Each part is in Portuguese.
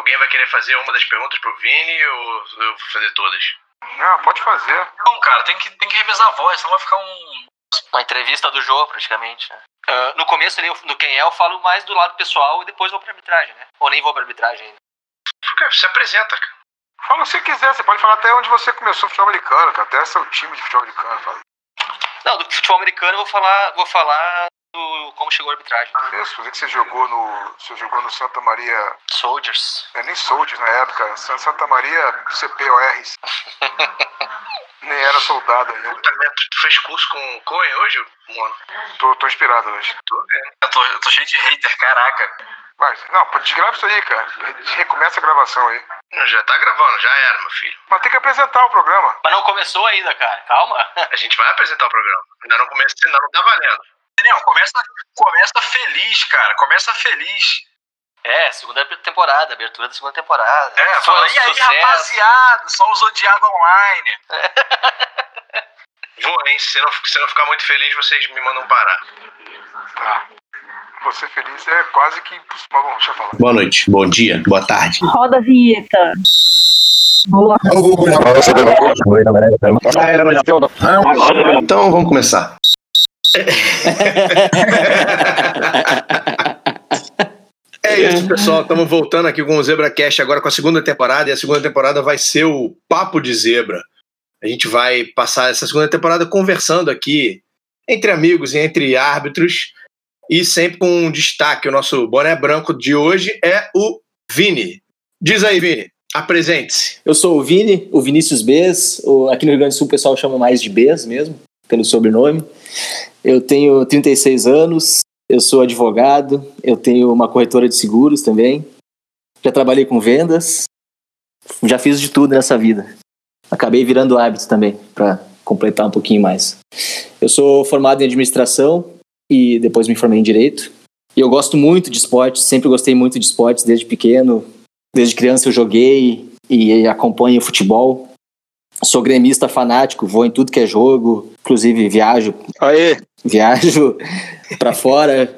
Alguém vai querer fazer uma das perguntas pro Vini ou eu vou fazer todas? Não, pode fazer. Não, cara, tem que, tem que revezar a voz, senão vai ficar um. Uma entrevista do jogo, praticamente. né? Ah, no começo, ali, no quem é, eu falo mais do lado pessoal e depois vou pra arbitragem, né? Ou nem vou pra arbitragem ainda. Se apresenta, cara. Fala o que você quiser, você pode falar até onde você começou o futebol americano, cara. Até seu time de futebol americano. Fala. Não, do futebol americano eu vou falar, vou falar do como chegou a arbitragem. Isso, eu vi que você jogou no. Você jogou no Santa Maria. Soldiers. É nem Soldiers na época. San- Santa Maria CPORs. nem era soldado ainda. Puta merda, tu fez curso com o Cohen hoje, mano? Tô, tô inspirado hoje. Tô vendo. Eu tô, eu tô cheio de hater, caraca. Mas, não, desgrava isso aí, cara. Recomeça a gravação aí. Já tá gravando, já era, meu filho. Mas tem que apresentar o programa. Mas não começou ainda, cara. Calma. A gente vai apresentar o programa. Ainda não comecei, ainda não tá valendo. Daniel, começa, começa feliz, cara. Começa feliz. É, segunda temporada, abertura da segunda temporada. É, Foi fala, um e aí, sucesso. rapaziada, só os odiados online. Vou, hein? Se não, se não ficar muito feliz, vocês me mandam parar. Tá. Você feliz é quase que impossível. Mas bom, deixa eu falar. Boa noite, bom dia, boa tarde. Roda a vinheta. Boa. Então vamos começar. É isso, pessoal. Estamos voltando aqui com o ZebraCast agora com a segunda temporada. E a segunda temporada vai ser o Papo de Zebra. A gente vai passar essa segunda temporada conversando aqui entre amigos e entre árbitros. E sempre com um destaque: o nosso boné branco de hoje é o Vini. Diz aí, Vini, apresente-se. Eu sou o Vini, o Vinícius Bez. Aqui no Rio Grande do Sul o pessoal chama mais de Bez mesmo, pelo sobrenome. Eu tenho 36 anos, eu sou advogado, eu tenho uma corretora de seguros também. Já trabalhei com vendas, já fiz de tudo nessa vida. Acabei virando hábito também, para completar um pouquinho mais. Eu sou formado em administração e depois me formei em direito. E eu gosto muito de esportes, sempre gostei muito de esportes desde pequeno. Desde criança eu joguei e acompanho futebol. Sou gremista fanático, vou em tudo que é jogo, inclusive viajo, Aê, viajo para fora.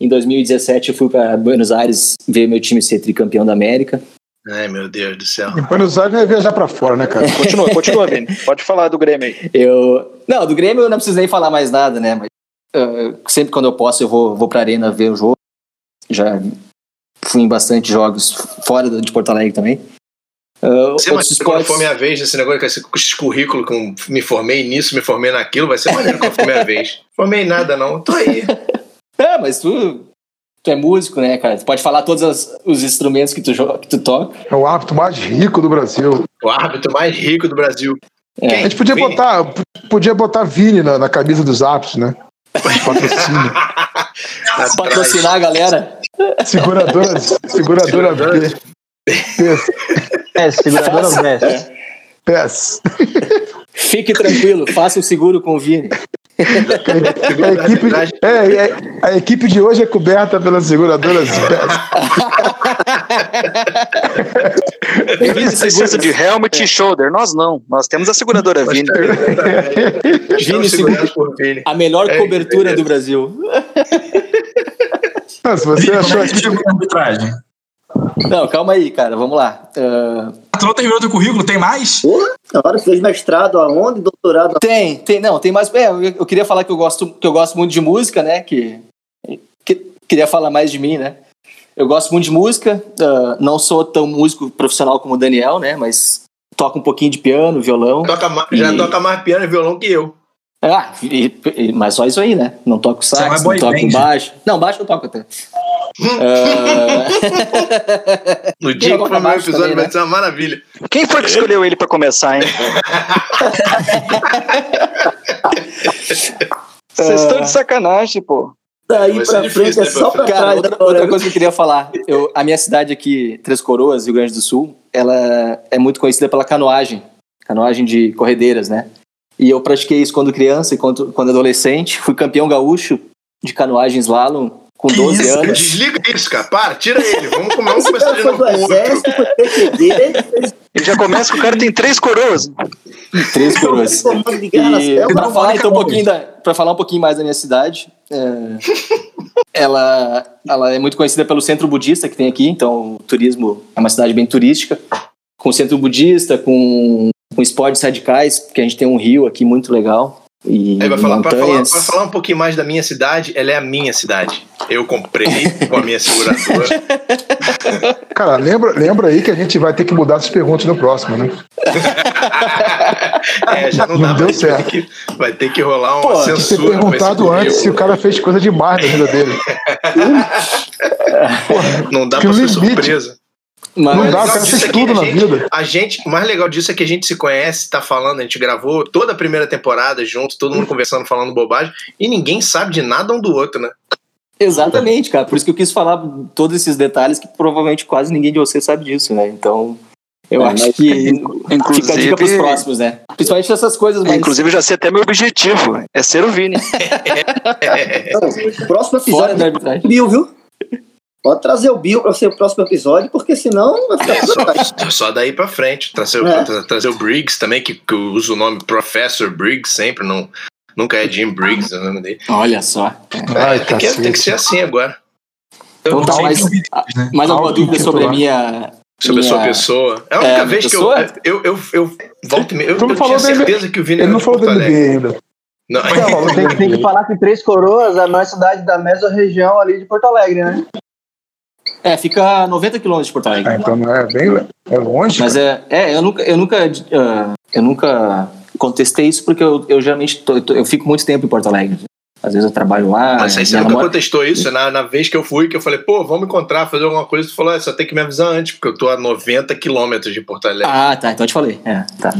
Em 2017 eu fui para Buenos Aires ver meu time ser tricampeão da América. Ai, meu Deus do céu. Em Buenos Aires vai viajar pra fora, né, cara? continua, continua, Vini. Pode falar do Grêmio aí. Eu não, do Grêmio eu não preciso nem falar mais nada, né? Mas ah, sempre quando eu posso eu vou vou para arena ver o jogo. Já fui em bastante jogos fora de Porto Alegre também. Ah, Você imagina quando esportes- for minha vez nesse negócio, com esse, currículo, com me formei nisso, me formei naquilo, vai ser maneiro quando for minha vez. Formei em nada, não. Tô aí. É, mas tu, tu é músico, né, cara? Tu pode falar todos as- os instrumentos que tu, que tu toca. É o árbitro mais rico do Brasil. O árbitro mais rico do Brasil. É. A gente podia Vini? botar, podia botar Vini na, na camisa dos árbitros, né? Patrocínio. Patrocinar a galera. Seguradora, seguradora Seguradora. PES. É, seguradora Best. PES. Fique tranquilo, faça o seguro com o Vini. A equipe, é, é, a equipe de hoje é coberta pelas seguradoras PES. Vini precisa de helmet e shoulder. Nós não. Nós temos a seguradora Vini. Vini. A melhor É, cobertura beleza. do Brasil. Não, se você Vini, achou como é que Não, calma aí, cara, vamos lá. Ah, Tu não terminou teu currículo? Tem mais? Agora você fez mestrado aonde? Doutorado tem, tem, não, tem mais. É, eu, queria falar que eu gosto, que eu gosto muito de música, né? Que, que- queria falar mais de mim, né? Eu gosto muito de música. ah, não sou tão músico profissional como o Daniel, né? Mas toco um pouquinho de piano, violão. Toca ma- já E- toca mais piano e violão que eu. Ah, e- e- mas só isso aí, né? Não toco sax, é não toco band. baixo. Não, baixo eu toco até. Ah, No dia que for meu episódio também, vai né? ser uma maravilha. Quem foi que escolheu ele pra começar, hein? Vocês estão de sacanagem, pô. daí pra difícil, frente é né, só pra Cara, trás. outra, outra coisa que eu queria falar. Eu, a minha cidade aqui, Três Coroas, Rio Grande do Sul, ela é muito conhecida pela canoagem. Canoagem de corredeiras, né? E eu pratiquei isso quando criança e quando, quando adolescente. Fui campeão gaúcho de canoagem slalom com 12 isso, anos. Desliga isso, cara. Para, tira ele. Vamos comer Esse começar de novo exército. Ele já começa que o cara tem três coroas. Três coroas. E selva. pra falar, então, um pouquinho da, pra falar um pouquinho mais da minha cidade, é, ela, ela é muito conhecida pelo centro budista que tem aqui, então o turismo é uma cidade bem turística, com centro budista, com, com esportes radicais, porque a gente tem um rio aqui muito legal. E vai falar, pra, falar, montanhas. pra falar um pouquinho mais da minha cidade, ela é a minha cidade. Eu comprei com a minha seguradora. Cara, lembra, lembra aí que a gente vai ter que mudar essas perguntas no próximo, né? É, já não, Não dá deu pra gente, vai certo. ter, que, vai ter que rolar uma Pô, Tem que ter perguntado antes se o cara fez coisa demais na vida dele. Não dá que pra ser limite. surpresa. Mas, Não dá, cara fez é que tudo a na gente- vida. A gente, o mais legal disso é que a gente se conhece, tá falando, a gente gravou toda a primeira temporada junto, todo mundo conversando, falando bobagem, e ninguém sabe de nada um do outro, né? Exatamente, cara. Por isso que eu quis falar todos esses detalhes que provavelmente quase ninguém de vocês sabe disso, né? Então, eu É, acho que inclusive- fica a dica pros próximos, né? Principalmente essas coisas mais... Inclusive, eu já sei até meu objetivo. É ser o Vini. Então, próximo fora episódio da arbitragem. Bill, viu? Pode trazer o Bill para ser o próximo episódio, porque senão vai ficar tudo atrás. Só, só daí pra frente. Trazer, É. tra- trazer o Briggs também, que, que eu uso o nome Professor Briggs sempre, não, nunca é Jim Briggs o nome dele. Olha só. Ai, É, tem, que, tem que ser assim agora. Então tá, Não, mais, né? mais alguma dúvida sobre a minha... Sobre a sua minha- pessoa. É a única É, vez que eu, pessoa? eu, eu, eu volto e. Eu, eu tinha certeza que o Vini Ele não falou Alegre. NBA ainda. Não, Tem, tem que falar que Três Coroas é a maior cidade da mesorregião ali de Porto Alegre, né? É, fica a 90 quilômetros de Porto Alegre. Ah, então não é bem é longe. Mas é, é eu nunca, eu nunca, ah, eu nunca contestei isso porque eu, eu geralmente tô- eu, tô- eu fico muito tempo em Porto Alegre. Às vezes eu trabalho lá. Mas aí você nunca namora- contestou isso? Na, na vez que eu fui, que eu falei, pô, vamos encontrar, fazer alguma coisa, tu falou, é, só tem que me avisar antes, porque eu tô a 90 quilômetros de Porto Alegre. Ah, tá. Então eu te falei. É, tá.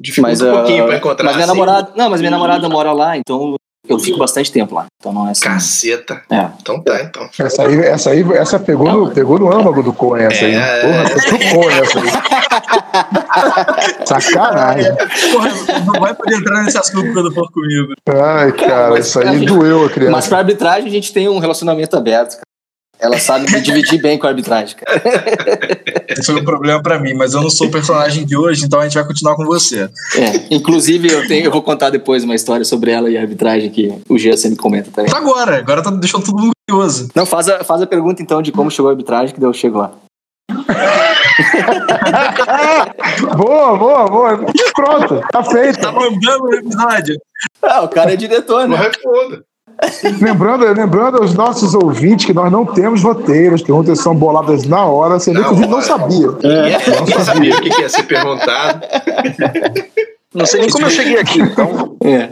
Dificulta Mas, um pouquinho pra encontrar. mas minha assim. namorada, não, mas minha namorada mora lá, então eu fico bastante tempo lá. Então não é assim. Caceta. É. Então tá, então. Essa aí, essa aí essa pegou, no, pegou no âmago do Coen, essa aí. É. Porra, tocou essa aí. Sacanagem. Porra, não vai poder entrar nesse assunto quando for comigo. Ai, cara, mas- isso aí doeu a Mas criança. pra arbitragem a gente tem um relacionamento aberto, cara. Ela sabe me dividir bem com a arbitragem, cara. Esse foi um problema pra mim, mas eu não sou o personagem de hoje, então a gente vai continuar com você. É, inclusive eu tenho, eu vou contar depois uma história sobre ela e a arbitragem que o Gia sempre comenta também. Tá agora, agora tá deixando todo mundo curioso. Não, faz a, faz a pergunta então de como chegou a arbitragem, que daí eu chego lá. Boa, boa, boa. Pronto, tá feito. Tá mandando o episódio. Ah, o cara é diretor, né? Não responda. Lembrando, lembrando aos nossos ouvintes que nós não temos roteiros, que perguntas são boladas na hora, você vê Na que o Vitor não hora. sabia. Ninguém, ninguém sabia o que, ia ser perguntado. Não sei nem como eu cheguei aqui, então. É.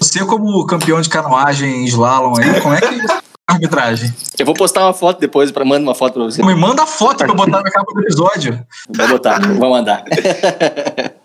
Você, como campeão de canoagem em slalom aí, como é que é a arbitragem? Eu vou postar uma foto depois, pra, manda uma foto pra você. Me manda a foto pra eu botar na capa do episódio. Vou botar, vou mandar.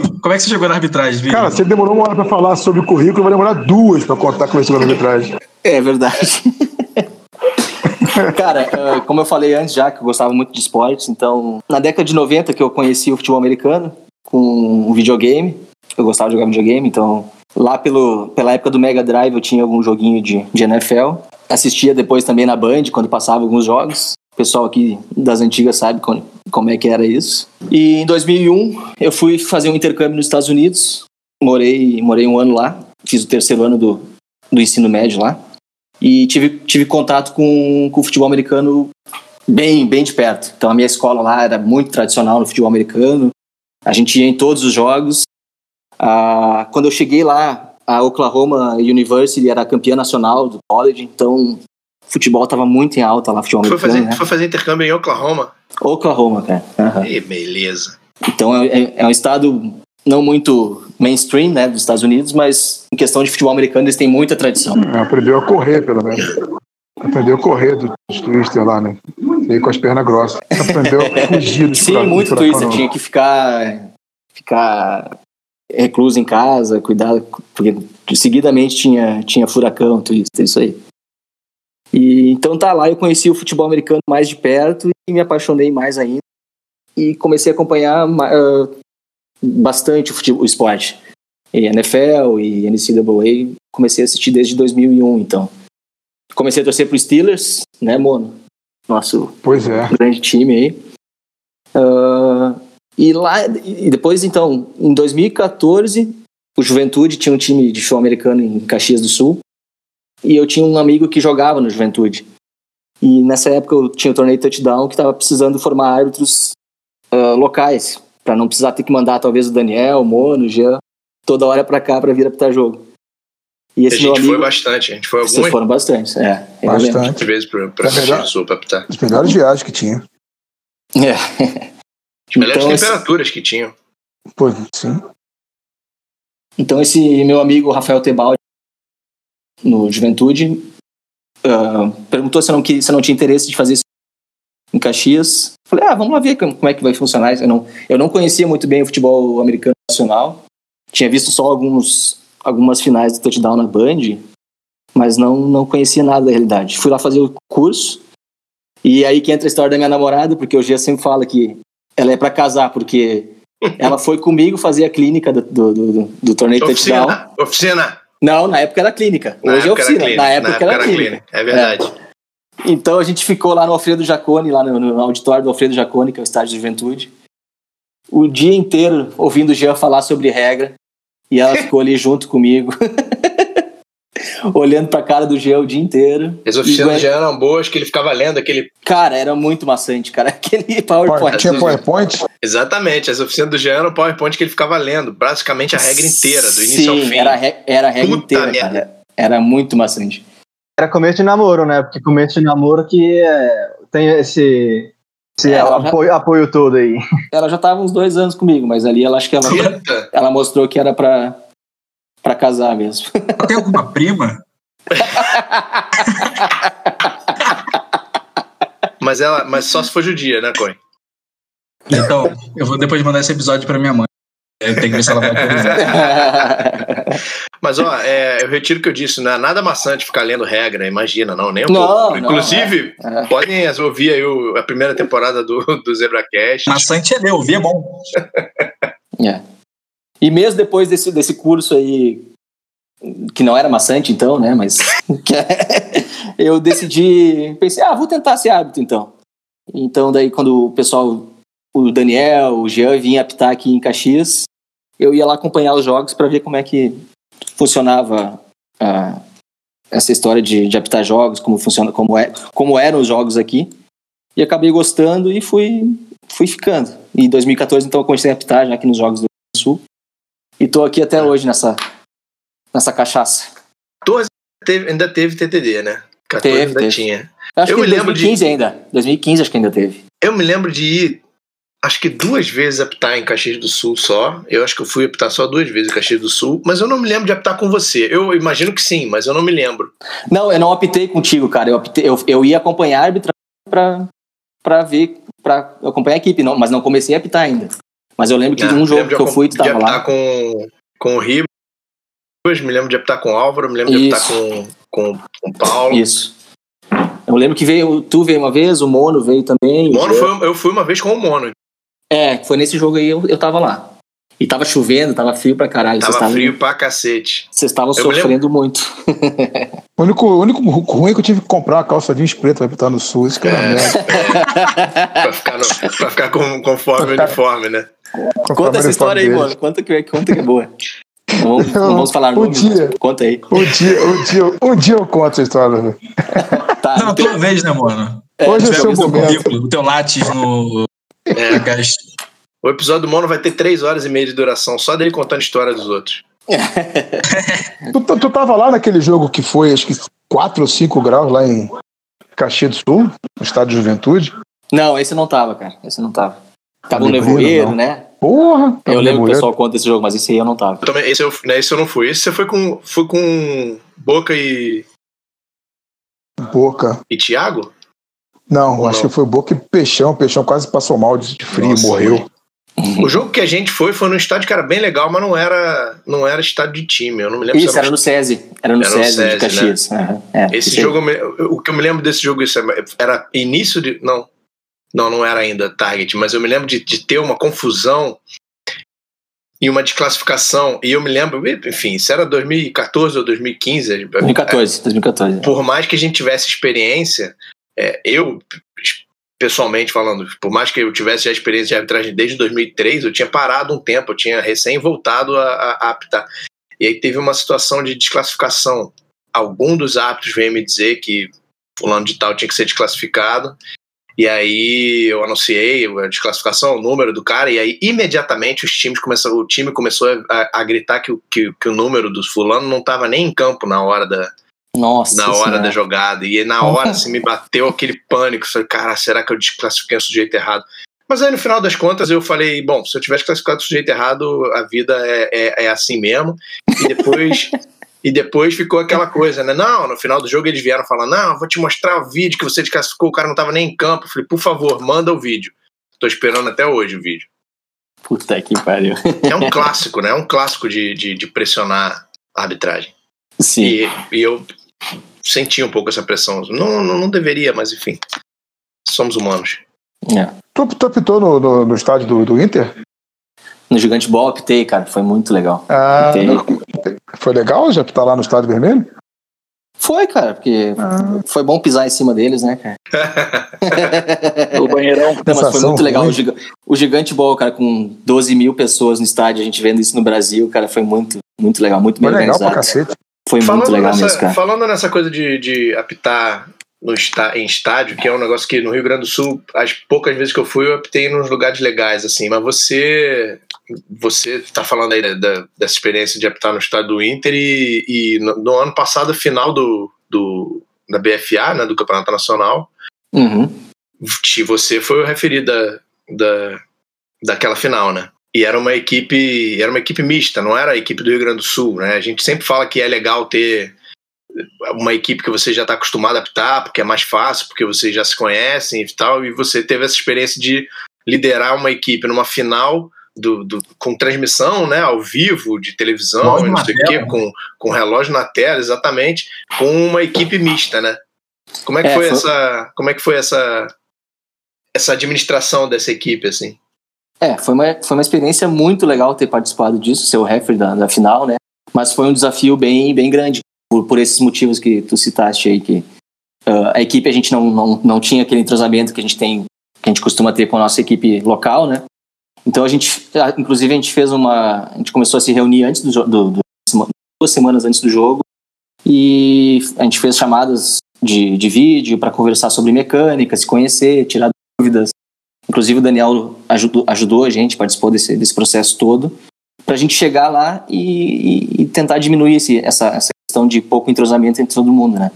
Como é que você chegou na arbitragem, Vini? Cara, você demorou uma hora pra falar sobre o currículo, vai demorar duas pra contar como é chegou na arbitragem. É verdade. Cara, eh, como eu falei antes já, que eu gostava muito de esportes, então, na década de 90 que eu conheci o futebol americano com um videogame, eu gostava de jogar videogame, então, lá pelo, pela época do Mega Drive eu tinha algum joguinho de, de NFL, assistia depois também na Band, quando passava alguns jogos, o pessoal aqui das antigas sabe como, é que era isso. E em 2001 eu fui fazer um intercâmbio nos Estados Unidos, morei, morei um ano lá, fiz o terceiro ano do, do ensino médio lá, e tive, tive contato com, com o futebol americano bem, bem de perto. Então a minha escola lá era muito tradicional no futebol americano, a gente ia em todos os jogos. Ah, quando eu cheguei lá, a Oklahoma University era campeã nacional do college, então o futebol estava muito em alta lá, futebol Foi fazer, né? foi fazer intercâmbio em Oklahoma. Oklahoma, cara. Aham. Ih, beleza. Então é, é- é um estado não muito mainstream, né, dos Estados Unidos, mas em questão de futebol americano eles têm muita tradição. Aprendeu a correr, pelo menos. Aprendeu a correr do- dos twister lá, né? Veio com as pernas grossas. Aprendeu a fugir dos Sim, furacões- muito twister. Tinha que ficar, ficar recluso em casa, cuidar, porque seguidamente tinha, tinha furacão, twister, isso aí. E então tá lá, eu conheci o futebol americano mais de perto e me apaixonei mais ainda. E comecei a acompanhar ah, bastante o, futebol, o esporte. E NFL e NCAA, comecei a assistir desde 2001, então. Comecei a torcer pro Steelers, né, Mono? Nosso Pois é. grande time aí. Ah, E lá, e depois, então, em 2014, o Juventude tinha um time de show americano em Caxias do Sul. E eu tinha um amigo que jogava no Juventude. E nessa época eu tinha o torneio touchdown que estava precisando formar árbitros ah, locais, para não precisar ter que mandar talvez o Daniel, o Mono, o Jean, toda hora para cá para vir apitar jogo. E A esse meu gente amigo, foi bastante, a gente foi vocês algumas foram bastante, é. lembro. Bastante. vezes pra, pra É melhor. Caxias do Sul pra apitar. As melhores viagens que tinha. É. Melhores Então, esse- temperaturas que tinham. Pô, sim. Então esse meu amigo Rafael Tebaldi, no Juventude, ah, perguntou se eu, não, queria- se eu não tinha interesse de fazer isso em Caxias. Falei, ah, vamos lá ver como é que vai funcionar isso. Eu não, eu não conhecia muito bem o futebol americano nacional. Tinha visto só alguns, algumas finais do touchdown na Band, mas não, não conhecia nada da realidade. Fui lá fazer o curso, e aí que entra a história da minha namorada, porque o Gia sempre fala que ela é para casar, porque ela foi comigo fazer a clínica do, do, do, do torneio touchdown. Oficina, oficina. Não, na época era clínica. Na Hoje é época era oficina. clínica, Na época, era, clínica. É verdade. Então a gente ficou lá no Alfredo Jacone, lá no, no auditório do Alfredo Jacone, que é o estádio de juventude, o dia inteiro ouvindo o Jean falar sobre regra. E ela ficou ali junto comigo, olhando pra cara do Jean o dia inteiro. As oficinas E, já eram boas, que ele ficava lendo aquele. Cara, era muito maçante, cara. Aquele PowerPoint. Tinha PowerPoint? Exatamente, as oficinas do Jean eram o PowerPoint que ele ficava lendo, basicamente a regra inteira, do início Sim, ao fim. Era, re- era a regra Puta inteira, merda. cara. Era muito maçante. Era começo de namoro, né? Porque começo de namoro que é, tem esse, esse É, ela já- apoio, apoio todo aí. Ela já tava uns dois anos comigo, mas ali ela acho que ela, ela mostrou que era pra, pra casar mesmo. Tem alguma prima? Mas ela, mas só se for judia, né, Coin? Então, eu vou depois mandar esse episódio pra minha mãe. Eu tenho que ver se ela vai autorizar. Mas ó, é, eu retiro o que eu disse, não é nada maçante ficar lendo regra, imagina, não, nem um Não, pouco. não, Inclusive, é. podem ouvir aí o- a primeira temporada do, do ZebraCast. Maçante é ler, ouvir é bom. É. E mesmo depois desse, desse curso aí, que não era maçante então, né, mas é- eu decidi, pensei, ah, vou tentar ser árbitro então. Então daí quando o pessoal, o Daniel, o Jean vinha apitar aqui em Caxias, eu ia lá acompanhar os jogos para ver como é que funcionava ah, essa história de, de apitar jogos, como funciona, como, é, como eram os jogos aqui. E acabei gostando e fui, fui ficando. E em 2014, então, eu comecei a apitar já aqui nos Jogos do. E tô aqui até hoje nessa, nessa cachaça. Teve- ainda teve TTD, né? 14 Teve, ainda teve. tinha. Eu acho Eu que me em lembro de- 2015 ainda. 2015 acho que ainda teve. Eu me lembro de ir, acho que duas vezes apitar em Caxias do Sul só. Eu acho que eu fui apitar só duas vezes em Caxias do Sul, mas eu não me lembro de apitar com você. Eu imagino que sim, mas eu não me lembro. Não, eu não apitei contigo, cara. Eu, apitei- eu, eu ia acompanhar a arbitragem pra, pra ver, pra acompanhar a equipe, não, mas não comecei a apitar ainda. Mas eu lembro que né? um jogo que eu fui, tu tava lá. com, com o Ribas, me lembro de apitar com o Álvaro, me lembro de apitar Isso. com, com, com o Paulo. Isso. Eu lembro que veio, tu veio uma vez, o Mono veio também. Mono eu- foi, eu fui uma vez com o Mono. É, foi nesse jogo aí eu, eu tava lá. E tava chovendo, tava frio pra caralho. Tava frio pra cacete. Vocês estavam sofrendo muito. O único, o único ruim é que eu tive que comprar uma calça jeans preta pra apitar no sul. Isso que era merda. pra ficar, no, pra ficar com, conforme o uniforme, né? Conta essa história aí, mano. Conta que, conta que é boa. Não vamos, não vamos falar Um nomes, dia. mas Conta aí. Um dia, um, dia, um dia eu conto essa história. velho. Tá, Não, tua vez, né, mano? Hoje é Tiver seu o seu momento. currículo, o teu látis no. É. O episódio do Mono vai ter três horas e meia de duração, só dele contando história dos outros. Tu, tu, tu tava lá naquele jogo que foi, acho que 4 ou 5 graus lá em Caxias do Sul, no estado de juventude. Não, esse não tava, cara. Esse não tava. Tava um Nevoeiro, nevoeiro, não. né? Porra! Eu tava lembro que o pessoal conta esse jogo, mas esse aí eu não tava. Eu também, esse, eu, né, esse eu não fui. Esse você foi com, foi com Boca e, Boca. e Thiago? Não, Ou acho não? que foi Boca e Peixão. Peixão quase passou mal de de frio, Nossa, morreu. O jogo que a gente foi foi num estádio que era bem legal, mas não era, não era estádio de time. Eu não me lembro se Isso, era no SESI. Era no Era SESI SESI, de Caxias. Aham, é, Esse isso jogo, eu o que eu me lembro desse jogo isso é- era início de. Não, não, não era ainda Target, mas eu me lembro de, de ter uma confusão e uma desclassificação. E eu me lembro, enfim, se era 2014 ou 2015. 2014, 2014. Por mais que a gente tivesse experiência, é, eu pessoalmente falando, por mais que eu tivesse a experiência de arbitragem desde 2003, eu tinha parado um tempo, eu tinha recém voltado a, a, apitar. E aí teve uma situação de desclassificação. Algum dos árbitros veio me dizer que fulano de tal tinha que ser desclassificado. E aí eu anunciei a desclassificação, o número do cara, e aí imediatamente os times começaram, o time começou a, a gritar que, que, que, o número dos fulano não estava nem em campo na hora da, Nossa na hora senhora. da jogada. E na hora assim, me bateu aquele pânico. Falei, cara, será que eu desclassifiquei o sujeito errado? Mas aí no final das contas eu falei, bom, se eu tivesse classificado o sujeito errado, a vida é, é, é assim mesmo. E depois. E depois ficou aquela coisa, né? Não, no final do jogo eles vieram falar: Não, vou te mostrar o vídeo que você desclassificou, o cara não tava nem em campo. Eu falei: Por favor, manda o vídeo. Tô esperando até hoje o vídeo. Puta que pariu. É um clássico, né? É um clássico de, de, de pressionar a arbitragem. Sim. E, e eu senti um pouco essa pressão. Não, não, não deveria, mas enfim. Somos humanos. É. Tu, tu apitou no, no, no estádio do, do Inter? No Gigante Ball optei, cara. Foi muito legal. Ah, foi legal já apitar lá no estádio vermelho? Foi, cara, porque foi bom pisar em cima deles, né, cara? O banheirão. Não, mas foi muito legal. ruim. O, giga- o Gigante Ball, cara, com 12 mil pessoas no estádio, a gente vendo isso no Brasil, cara, foi muito, muito legal, muito bem Foi legal pra organizado. cacete. Foi muito falando, legal nessa, mesmo, cara. falando nessa coisa de, de apitar no está, em estádio, que é um negócio que no Rio Grande do Sul, as poucas vezes que eu fui, eu apitei nos lugares legais, assim. Mas você você tá falando aí da- da- dessa experiência de apitar no estádio do Inter e, e no, no ano passado, final do, do, da BFA, né, do Campeonato Nacional, Uhum. você foi o referido da, da, daquela final, né? E era uma equipe, era uma equipe mista, não era a equipe do Rio Grande do Sul, né? A gente sempre fala que é legal ter uma equipe que você já está acostumado a apitar, porque é mais fácil, porque vocês já se conhecem e tal, e você teve essa experiência de liderar uma equipe numa final do, do- com transmissão, né, ao vivo, de televisão, não sei o quê, com, com relógio na tela, exatamente, com uma equipe mista, né? Como é que É, foi, foi- essa, como é que foi essa essa administração dessa equipe assim? É, foi uma, foi uma experiência muito legal ter participado disso, ser o referee da, da final, né? Mas foi um desafio bem, bem grande, por, por esses motivos que tu citaste aí, que ah, a equipe a gente não, não, não tinha aquele entrosamento que a gente tem, que a gente costuma ter com a nossa equipe local, né? Então a gente, ah, inclusive a gente fez uma, a gente começou a se reunir antes do, do, do duas semanas antes do jogo e a gente fez chamadas de, de vídeo para conversar sobre mecânica, se conhecer, tirar dúvidas. Inclusive o Daniel ajudou, ajudou a gente, participou desse, desse processo todo, para a gente chegar lá e, e- tentar diminuir esse, essa, essa questão de pouco entrosamento entre todo mundo, né?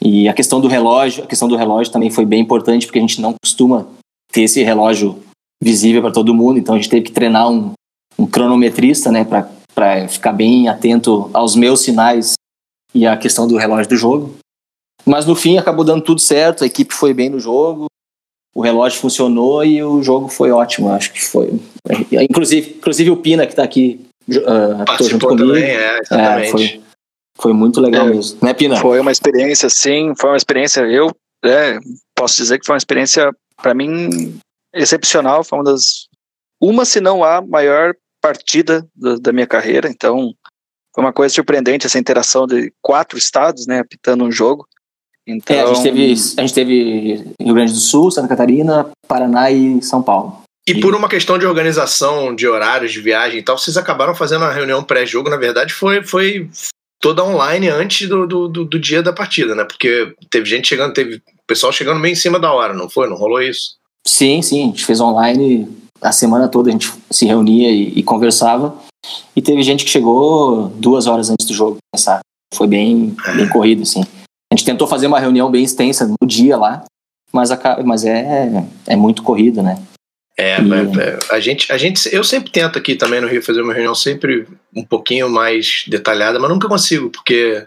E a questão do relógio, a questão do relógio também foi bem importante, porque a gente não costuma ter esse relógio visível para todo mundo, então a gente teve que treinar um, um cronometrista, né, para ficar bem atento aos meus sinais e à questão do relógio do jogo. Mas no fim acabou dando tudo certo, a equipe foi bem no jogo, o relógio funcionou e o jogo foi ótimo. Acho que foi. Inclusive, inclusive o Pina, que está aqui, uh, junto comigo. também, é, exatamente. foi, foi muito legal É. mesmo. Né, Pina? Foi uma experiência, sim, foi uma experiência. Eu é, posso dizer que foi uma experiência, para mim, excepcional. Foi uma das. Uma, se não a maior partida da, da minha carreira. Então, foi uma coisa surpreendente essa interação de quatro estados, né, apitando um jogo. Então, É, a gente, teve, a gente teve Rio Grande do Sul, Santa Catarina, Paraná e São Paulo. E por uma questão de organização, de horários, de viagem e tal, vocês acabaram fazendo a reunião pré-jogo, na verdade, foi, foi toda online antes do, do, do- dia da partida, né? Porque teve gente chegando, teve pessoal chegando meio em cima da hora, não foi? Não rolou isso? Sim, sim, a gente fez online a semana toda, a gente se reunia e, e conversava. E teve gente que chegou duas horas antes do jogo começar. Foi bem, bem corrido, assim. A gente tentou fazer uma reunião bem extensa no dia lá, mas, aca- mas é, é muito corrido, né? É, E- é, a gente, a gente, eu sempre tento aqui também no Rio fazer uma reunião sempre um pouquinho mais detalhada, mas nunca consigo, porque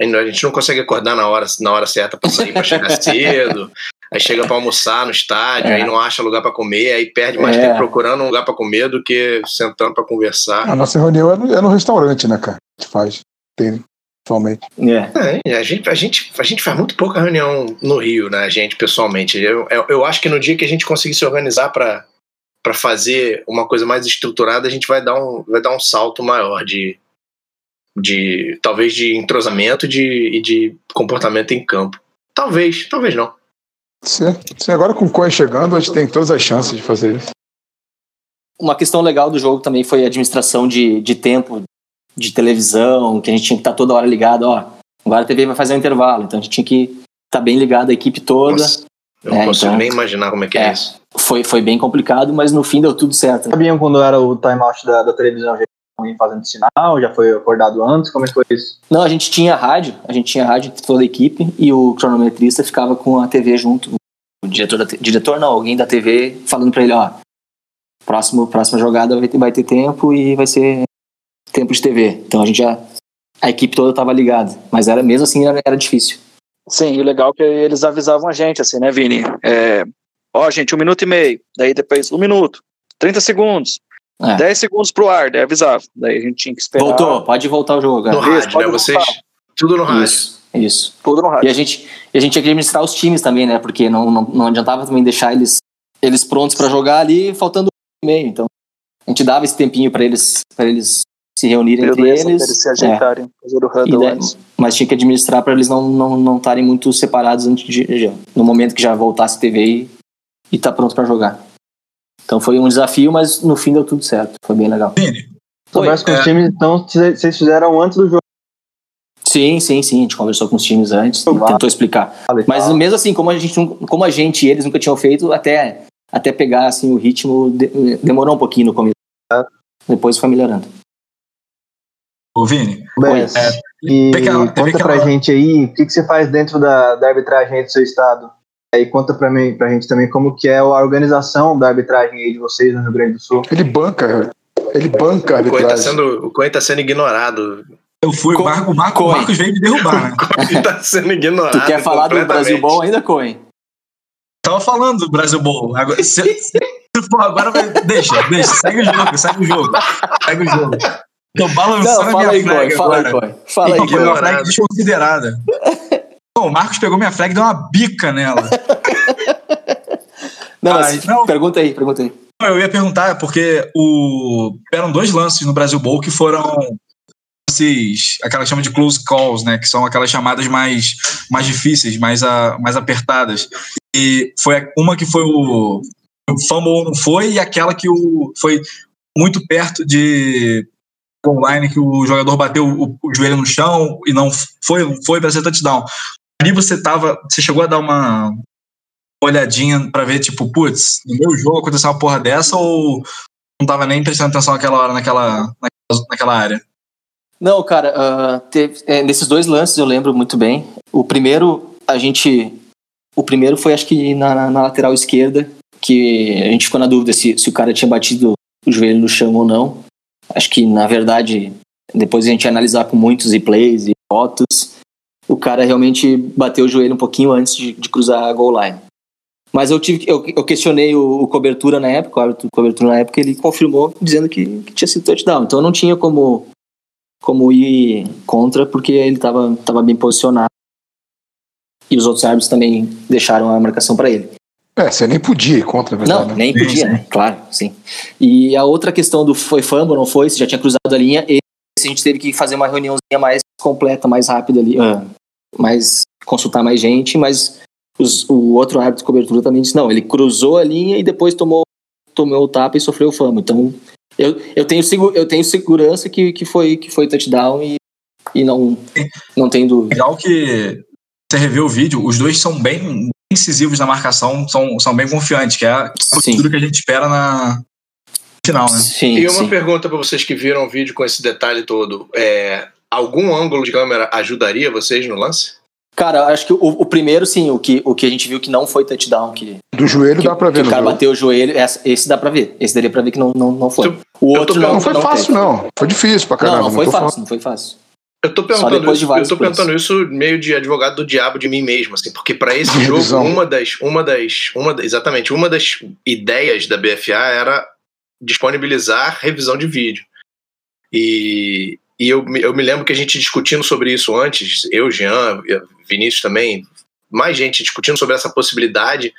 a gente não consegue acordar na hora, na hora certa para sair, para chegar cedo. Aí chega para almoçar no estádio, É. aí não acha lugar para comer, aí perde mais É. tempo procurando um lugar para comer do que sentando para conversar. A nossa reunião é no, é no restaurante, né, cara? A gente faz. Tem, atualmente. É. É, a gente, a, gente, a gente faz muito pouca reunião no Rio, né, a gente, pessoalmente. Eu, eu, eu acho que no dia que a gente conseguir se organizar para para fazer uma coisa mais estruturada, a gente vai dar um, vai dar um salto maior de, de talvez de entrosamento de, e de comportamento em campo. Talvez, talvez não. Sim, sim, agora com o Coin chegando, a gente tem todas as chances de fazer isso. Uma questão legal do jogo também foi a administração de, de tempo de televisão, que a gente tinha que estar toda hora ligado, ó. Agora a TV vai fazer um intervalo, então a gente tinha que estar bem ligado a equipe toda. Nossa, eu não É, consigo então- nem imaginar como é que é, É. isso. Foi, foi bem complicado, mas no fim deu tudo certo. Sabiam quando era o timeout da, da televisão? Já alguém fazendo sinal? Já foi acordado antes? Como é que foi isso? Não, a gente tinha rádio, a gente tinha rádio toda a equipe e o cronometrista ficava com a TV junto. O diretor, da, diretor não, alguém da TV falando pra ele, ó, próximo, próxima jogada vai ter, vai ter tempo e vai ser tempo de TV. Então a gente já, a equipe toda tava ligada, mas era mesmo assim era, era difícil. Sim, e o legal é que eles avisavam a gente, assim, né, Vini? É, ó, gente, um minuto e meio. Daí depois, um minuto. 30 segundos. É. 10 segundos pro ar, daí avisava. Daí a gente tinha que esperar. Voltou, pode voltar o jogo No. Isso, rádio, pode né? Vocês. voltar. Tudo no rádio. Isso, isso. Tudo no E rádio. a gente, e a gente tinha que administrar os times também, né? Porque não, não, não adiantava também deixar eles, eles prontos pra jogar ali, faltando um meio. Então, a gente dava esse tempinho pra eles, pra eles se reunirem entre eles. eles se é, ajeitarem, fazer o huddle daí- antes. mas tinha que administrar pra eles não não não estarem muito separados antes de, de- no momento que já voltasse a TV e, e tá pronto pra jogar. Então foi um desafio, mas no fim deu tudo certo. Foi bem legal. Vini, Conversa com é. os times, então vocês fizeram antes do jogo. Sim, sim, sim. A gente conversou com os times antes, Claro. tentou explicar. Mas mesmo assim, como a gente, não- como a gente e eles nunca tinham feito, até, até pegar assim, o ritmo de- demorou um pouquinho no começo. Depois foi melhorando. Ô Vini, Bess, é, e tem aquela- conta pra aquela- gente aí, o que, que você faz dentro da, da arbitragem aí do seu estado? Aí conta pra, mim, pra gente também como que é a organização da arbitragem aí de vocês no Rio Grande do Sul. Ele banca, ele banca a O Coen tá arbitragem. sendo, o Coen tá sendo ignorado. eu fui, o, Co- Marco, o, Marco, o Coen. Marcos veio me derrubar, né? Ele tá sendo ignorado. Tu quer falar do Brasil bom ainda, Coen? Tava falando do Brasil Bom. Agora, se, se, for, agora vai, deixa, deixa, segue o jogo, segue o jogo. Segue o jogo. Tô balançando Não, a fala minha aí, flag Coen. Fala aí, agora. Coen. Fala aí, Pegou Coen. uma flag desconsiderada. Bom, o Marcos pegou minha flag e deu uma bica nela. Não, mas não. pergunta aí, pergunta aí. Eu ia perguntar, porque o... eram dois lances no Brasil Bowl que foram esses, aquelas chama de close calls, né? Que são aquelas chamadas mais, mais difíceis, mais, a, mais apertadas. E foi uma que foi o, o fumble não foi, e aquela que o, foi muito perto de online que o jogador bateu o, o joelho no chão e não foi, foi para ser touchdown. Ali você tava, você chegou a dar uma olhadinha pra ver, tipo, putz, no meu jogo aconteceu uma porra dessa ou não tava nem prestando atenção naquela hora, naquela, naquela, naquela área? Não, cara, ah, teve- é, nesses dois lances eu lembro muito bem. O primeiro, a gente. O primeiro foi, acho que na, na- na lateral esquerda, que a gente ficou na dúvida se, se o cara tinha batido o joelho no chão ou não. Acho que, na verdade, depois a gente analisar com muitos replays e fotos, o cara realmente bateu o joelho um pouquinho antes de, de cruzar a goal line. Mas eu, tive, eu, eu questionei o, o cobertura na época, o árbitro cobertura na época, ele confirmou dizendo que, que tinha sido touchdown. Então eu não tinha como como ir contra, porque ele estava tava bem posicionado. E os outros árbitros também deixaram a marcação para ele. É, você nem podia ir contra, verdade. Não, né? nem podia, né? Claro, sim. E a outra questão do foi fumble, não foi, se já tinha cruzado a linha, esse a gente teve que fazer uma reuniãozinha mais completa, mais rápida ali, ah, mais consultar mais gente, mas os- o outro árbitro de cobertura também disse, não, ele cruzou a linha e depois tomou, tomou o tapa e sofreu o fumble. Então, eu, eu, tenho, eu tenho segurança que, que, foi, que foi touchdown e, e não, não tem dúvida. Legal que você revê o vídeo, os dois são bem incisivos na marcação, são, são bem confiantes, que é tudo que a gente espera na final, né? Sim, E uma sim. pergunta pra vocês que viram o vídeo com esse detalhe todo: é, algum ângulo de câmera ajudaria vocês no lance? Cara, acho que o, o primeiro, sim, o que, o que a gente viu que não foi touchdown, que, Do joelho que, dá pra ver o cara jogo. bateu o joelho, essa- esse dá pra ver. Esse daria pra ver que não, não, não foi. O outro não, Não foi não fácil, teve. não. Foi difícil pra Não, caramba. não foi tô fácil, falando- não foi fácil. Eu tô perguntando isso, eu tô perguntando isso meio de advogado do diabo de mim mesmo, assim, porque pra esse jogo uma das, uma das, uma exatamente uma das ideias da BFA era disponibilizar revisão de vídeo. E, e eu, me- eu me lembro que a gente discutindo sobre isso antes, eu, Jean, Vinícius também, mais gente discutindo sobre essa possibilidade,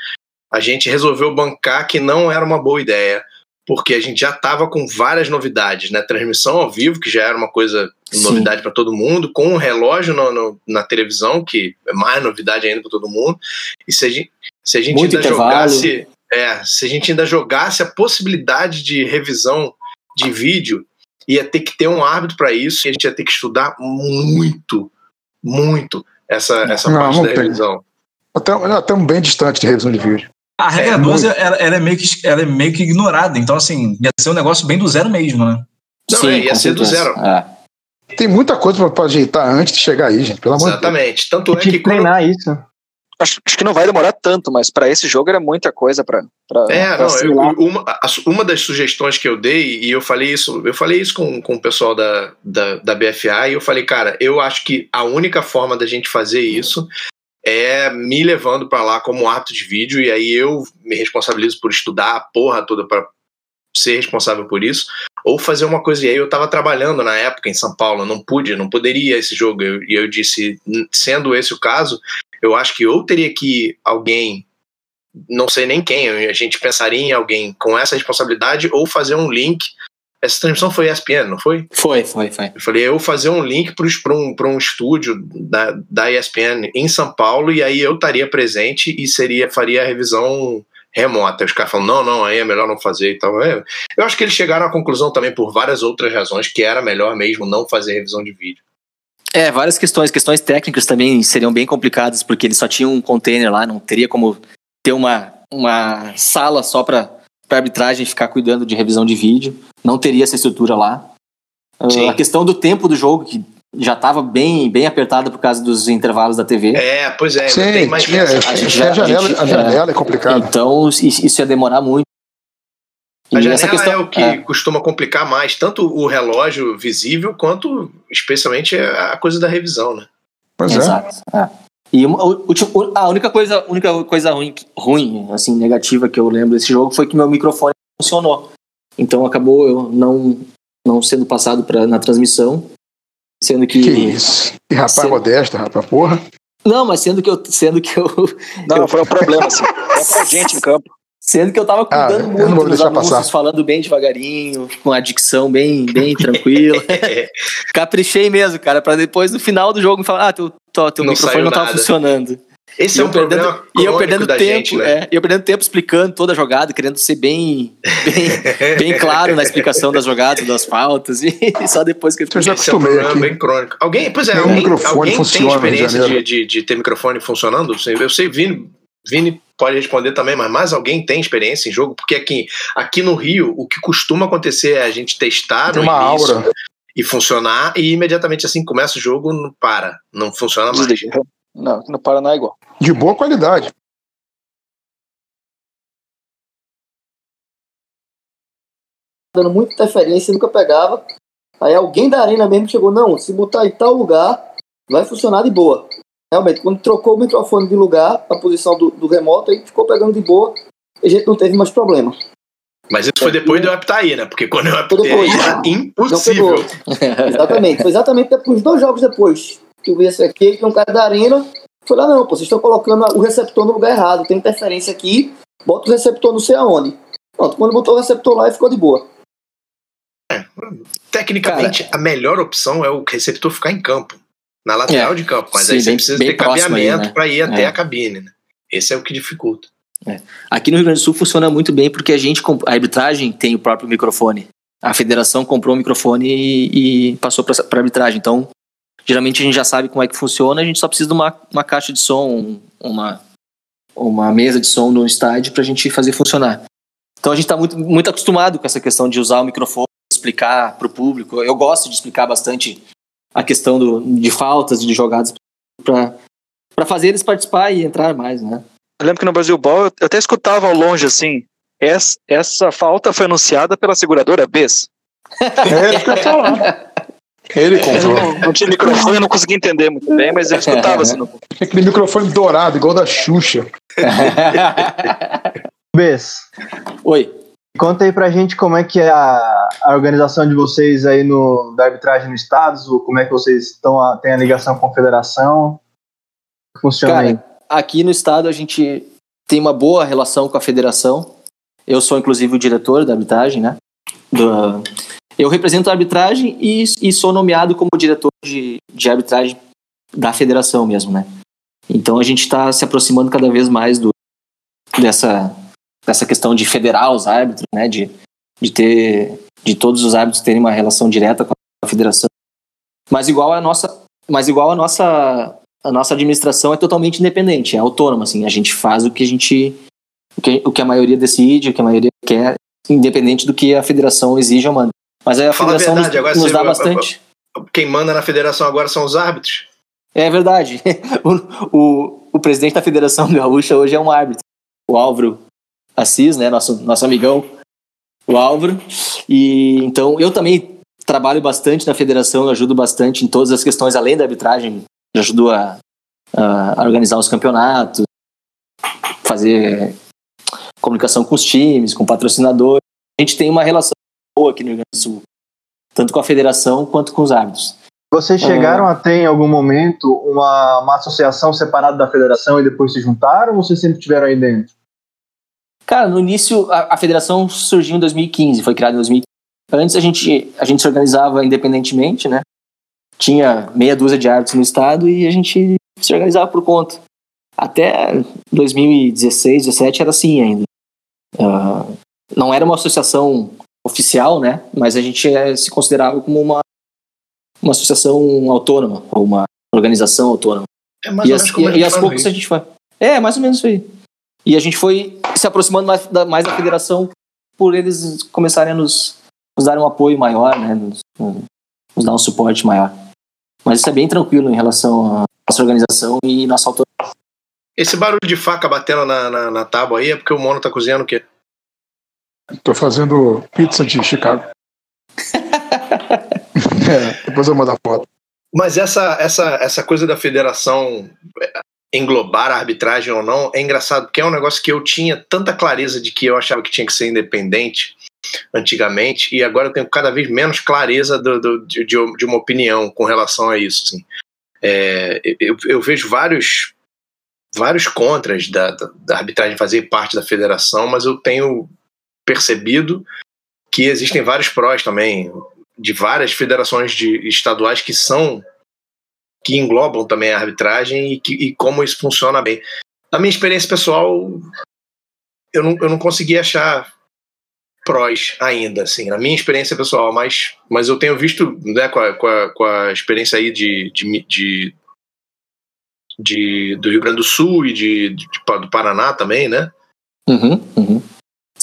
a gente resolveu bancar que não era uma boa ideia, porque a gente já estava com várias novidades, né? Transmissão ao vivo, que já era uma coisa. Novidade para todo mundo, com um relógio no- no- na televisão, que é mais novidade ainda para todo mundo. E se a gente, Se a gente Muito ainda intervalo. jogasse. É, se a gente ainda jogasse a possibilidade de revisão de vídeo, ia ter que ter um árbitro para isso e a gente ia ter que estudar muito, muito essa, essa Não, parte não da tem. revisão. Até, até um bem distante de revisão de vídeo. A regra É, 12 ela, ela é meio que, ela é meio que ignorada, então assim, ia ser um negócio bem do zero mesmo, né? Não, é, ia ser do zero. É. Tem muita coisa pra, pra ajeitar antes de chegar aí, gente. Pelo amor de Deus. Exatamente. Tanto é que que quando treinar isso. Acho, acho que não vai demorar tanto, mas pra esse jogo era muita coisa pra, pra, É, pra não, eu- uma, uma das sugestões que eu dei, e eu falei isso, eu falei isso com, com o pessoal da, da, da BFA, e eu falei, cara, eu acho que a única forma da gente fazer isso é me levando pra lá como árbitro de vídeo, e aí eu me responsabilizo por estudar a porra toda pra ser responsável por isso, ou fazer uma coisa, e aí eu tava trabalhando na época em São Paulo, eu não pude, não poderia esse jogo, eu- e eu, disse, sendo esse o caso, eu acho que ou teria que alguém não sei nem quem, a gente pensaria em alguém com essa responsabilidade ou fazer um link. Essa transmissão foi ESPN, não foi? Foi, foi, foi. Eu falei, eu fazer um link para um, pra um estúdio da, da ESPN em São Paulo e aí eu estaria presente e seria faria a revisão remota. Os caras falam, não, não, aí é melhor não fazer e tal. É, Eu acho que eles chegaram à conclusão também por várias outras razões que era melhor mesmo não fazer revisão de vídeo. É, várias questões, questões técnicas também seriam bem complicadas, porque eles só tinham um container lá, não teria como ter uma, uma sala só para arbitragem ficar cuidando de revisão de vídeo, não teria essa estrutura lá. Ah, a questão do tempo do jogo, que já estava bem, bem apertada por causa dos intervalos da TV. É, pois é, Sim, tem mais tinha, a gente já- a janela, a gente- a janela é complicado. Então, isso ia demorar muito. A E janela essa questão- é o que é. costuma complicar mais, tanto o relógio visível quanto, especialmente, a coisa da revisão, né? Pois é. Exato. é. E uma- o- o- a única coisa, a única coisa ruim, ruim, assim, negativa que eu lembro desse jogo foi que meu microfone funcionou. Então acabou eu não, não sendo passado pra, na transmissão. Sendo que. Que isso. E rapaz Cê- modesto, rapaz, porra. Não, mas sendo que eu. Sendo que eu. Não, foi um problema, assim. Foi pra gente em campo. Sendo que eu tava Ah, cuidando eu não muito vou deixar anúncios, passar. falando bem devagarinho, com a dicção bem, bem tranquila. Caprichei mesmo, cara, pra depois no final do jogo me falar, ah, teu, teu, teu Não microfone não tava nada. funcionando. Esse E é eu um problema perdendo, e eu perdendo da tempo, gente, né? é, e eu perdendo tempo explicando toda a jogada, querendo ser bem, bem, bem claro na explicação das jogadas, das faltas, e só depois que eu Eu já Esse é um acostumei problema aqui. bem crônico. Alguém, pois é, Meu alguém, microfone alguém tem experiência de, de, de ter microfone funcionando? Eu sei, Vini, Vini pode responder também, mas mais alguém tem experiência em jogo? Porque aqui, aqui no Rio, o que costuma acontecer é a gente testar Tem no uma início aura. e funcionar, e imediatamente assim que começa o jogo, não para, não funciona mais. Não, no Paraná é igual. De boa qualidade. dando muita interferência, nunca pegava. Aí alguém da arena mesmo chegou, não, se botar em tal lugar, vai funcionar de boa. Realmente, quando trocou o microfone de lugar, a posição do, do remoto, aí ficou pegando de boa, e a gente não teve mais problema. Mas isso foi depois de eu apitar aí, né? Porque quando eu apitei depois. aí, era impossível. Exatamente. Foi exatamente depois, dois jogos depois que eu vi esse aqui, que um cara da arena foi lá, não, pô, vocês estão colocando o receptor no lugar errado, tem interferência aqui, bota o receptor não sei aonde. Pronto, quando botou o receptor lá, ficou de boa. Tecnicamente, a melhor opção é o receptor ficar em campo, na lateral É. de campo. Mas Sim, aí você bem- precisa bem ter cabeamento né? para ir até É. a cabine. Né? Esse é o que dificulta. Aqui no Rio Grande do Sul funciona muito bem porque a gente, a arbitragem tem o próprio microfone. A federação comprou o microfone e, e passou para a arbitragem. Então, geralmente a gente já sabe como é que funciona, a gente só precisa de uma, uma caixa de som, um- uma, uma mesa de som no estádio para a gente fazer funcionar. Então a gente está muito, muito acostumado com essa questão de usar o microfone, explicar para o público. Eu gosto de explicar bastante a questão do, de faltas, de jogadas, para fazer eles participar e entrar mais, né? Eu lembro que no Brasil Ball eu até escutava ao longe assim. Essa, essa falta foi anunciada pela seguradora BES. É isso que eu ia falar. Ele Eu comprou. não, não tinha microfone, eu não conseguia entender muito bem, mas eu escutava assim. No... Aquele microfone dourado, igual da Xuxa. Bess, Oi. conta aí pra gente como é que é a, a organização de vocês aí no, da arbitragem no Estados, ou como é que vocês estão a, têm a ligação com a federação. Funciona aí. Cara, aqui no estado a gente tem uma boa relação com a federação. Eu sou inclusive o diretor da arbitragem, né? Do- eu represento a arbitragem e, e sou nomeado como diretor de, de arbitragem da federação mesmo, né? Então a gente está se aproximando cada vez mais do, dessa, dessa questão de federar os árbitros, né? De, de ter de todos os árbitros terem uma relação direta com a federação. Mas igual a nossa, mas igual a nossa a nossa administração é totalmente independente, é autônoma, assim, a gente faz o que a gente o que, o que a maioria decide, o que a maioria quer, independente do que a federação exige ou manda. Mas aí a Fala a federação verdade, nos, agora nos dá bastante. Quem manda na federação agora são os árbitros. É verdade. O, o, o presidente da Federação Gaúcha hoje é um árbitro, o Álvaro Assis, né, nosso, nosso amigão, o Álvaro. E então eu também trabalho bastante na federação, ajudo bastante em todas as questões além da arbitragem, ajudo a, a organizar os campeonatos, fazer comunicação com os times, com patrocinadores. A gente tem uma relação boa aqui no Rio Grande do Sul, tanto com a federação quanto com os árbitros. Vocês chegaram a ter em algum momento uma, uma associação separada da federação e depois se juntaram ou vocês sempre estiveram aí dentro? Cara, no início a, a federação surgiu em 2015, foi criada em 2015. Antes a gente a gente se organizava independentemente, né? Tinha meia dúzia de árbitros no estado e a gente se organizava por conta. Até 2016, 17 era assim ainda. Ah, não era uma associação oficial, né? Mas a gente eh, se considerava como uma uma associação autônoma ou uma organização autônoma. É mais e ou as, menos como a e, gente e aos poucos a gente foi. É, mais ou menos isso aí. E a gente foi se aproximando mais da, mais da federação por eles começarem a nos, nos dar um apoio maior, né? Nos, nos dar um suporte maior. Mas isso é bem tranquilo em relação à nossa organização e nossa autonomia. Esse barulho de faca batendo na, na, na tábua aí é porque o Mono tá cozinhando o quê? Tô fazendo pizza de Chicago. é, depois eu mando a foto. Mas essa, essa, essa coisa da federação é, englobar a arbitragem ou não é engraçado, porque é um negócio que eu tinha tanta clareza de que eu achava que tinha que ser independente antigamente, e agora eu tenho cada vez menos clareza do, do- de, de- de uma opinião com relação a isso. assim. É, eu, eu vejo vários vários contras da, da, da arbitragem fazer parte da federação, mas eu tenho percebido que existem vários prós também de várias federações de estaduais que são que englobam também a arbitragem e, que, e como isso funciona bem. Na minha experiência pessoal, eu não, eu não consegui achar prós ainda, assim, na minha experiência pessoal, mas, mas eu tenho visto, né, com a, com a, com a experiência aí de, de, de, de- do Rio Grande do Sul e de, de- do Paraná também, né? Uhum, uhum.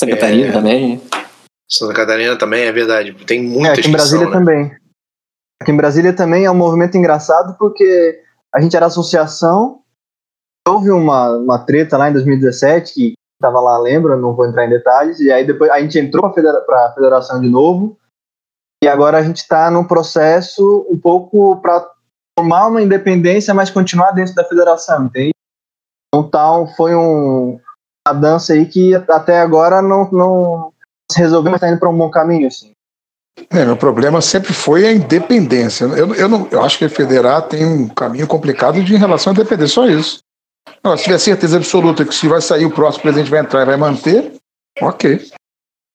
Santa Catarina É. também. Santa Catarina também, é verdade. Tem É, muita aqui em Brasília né? também. Aqui em Brasília também é um movimento engraçado porque a gente era associação, houve uma, uma treta lá em 2017 que estava lá, lembra, não vou entrar em detalhes, e aí depois a gente entrou para a federação de novo, e agora a gente está num processo um pouco para formar uma independência, mas continuar dentro da federação, entende? Então tal, foi um, uma dança aí que até agora não, não se resolveu, mas está indo para um bom caminho, assim. É, meu problema sempre foi a independência. Eu, eu, não, eu acho que federar tem um caminho complicado de em relação à independência, só isso. Agora, se tiver certeza absoluta que se vai sair o próximo presidente vai entrar e vai manter, ok.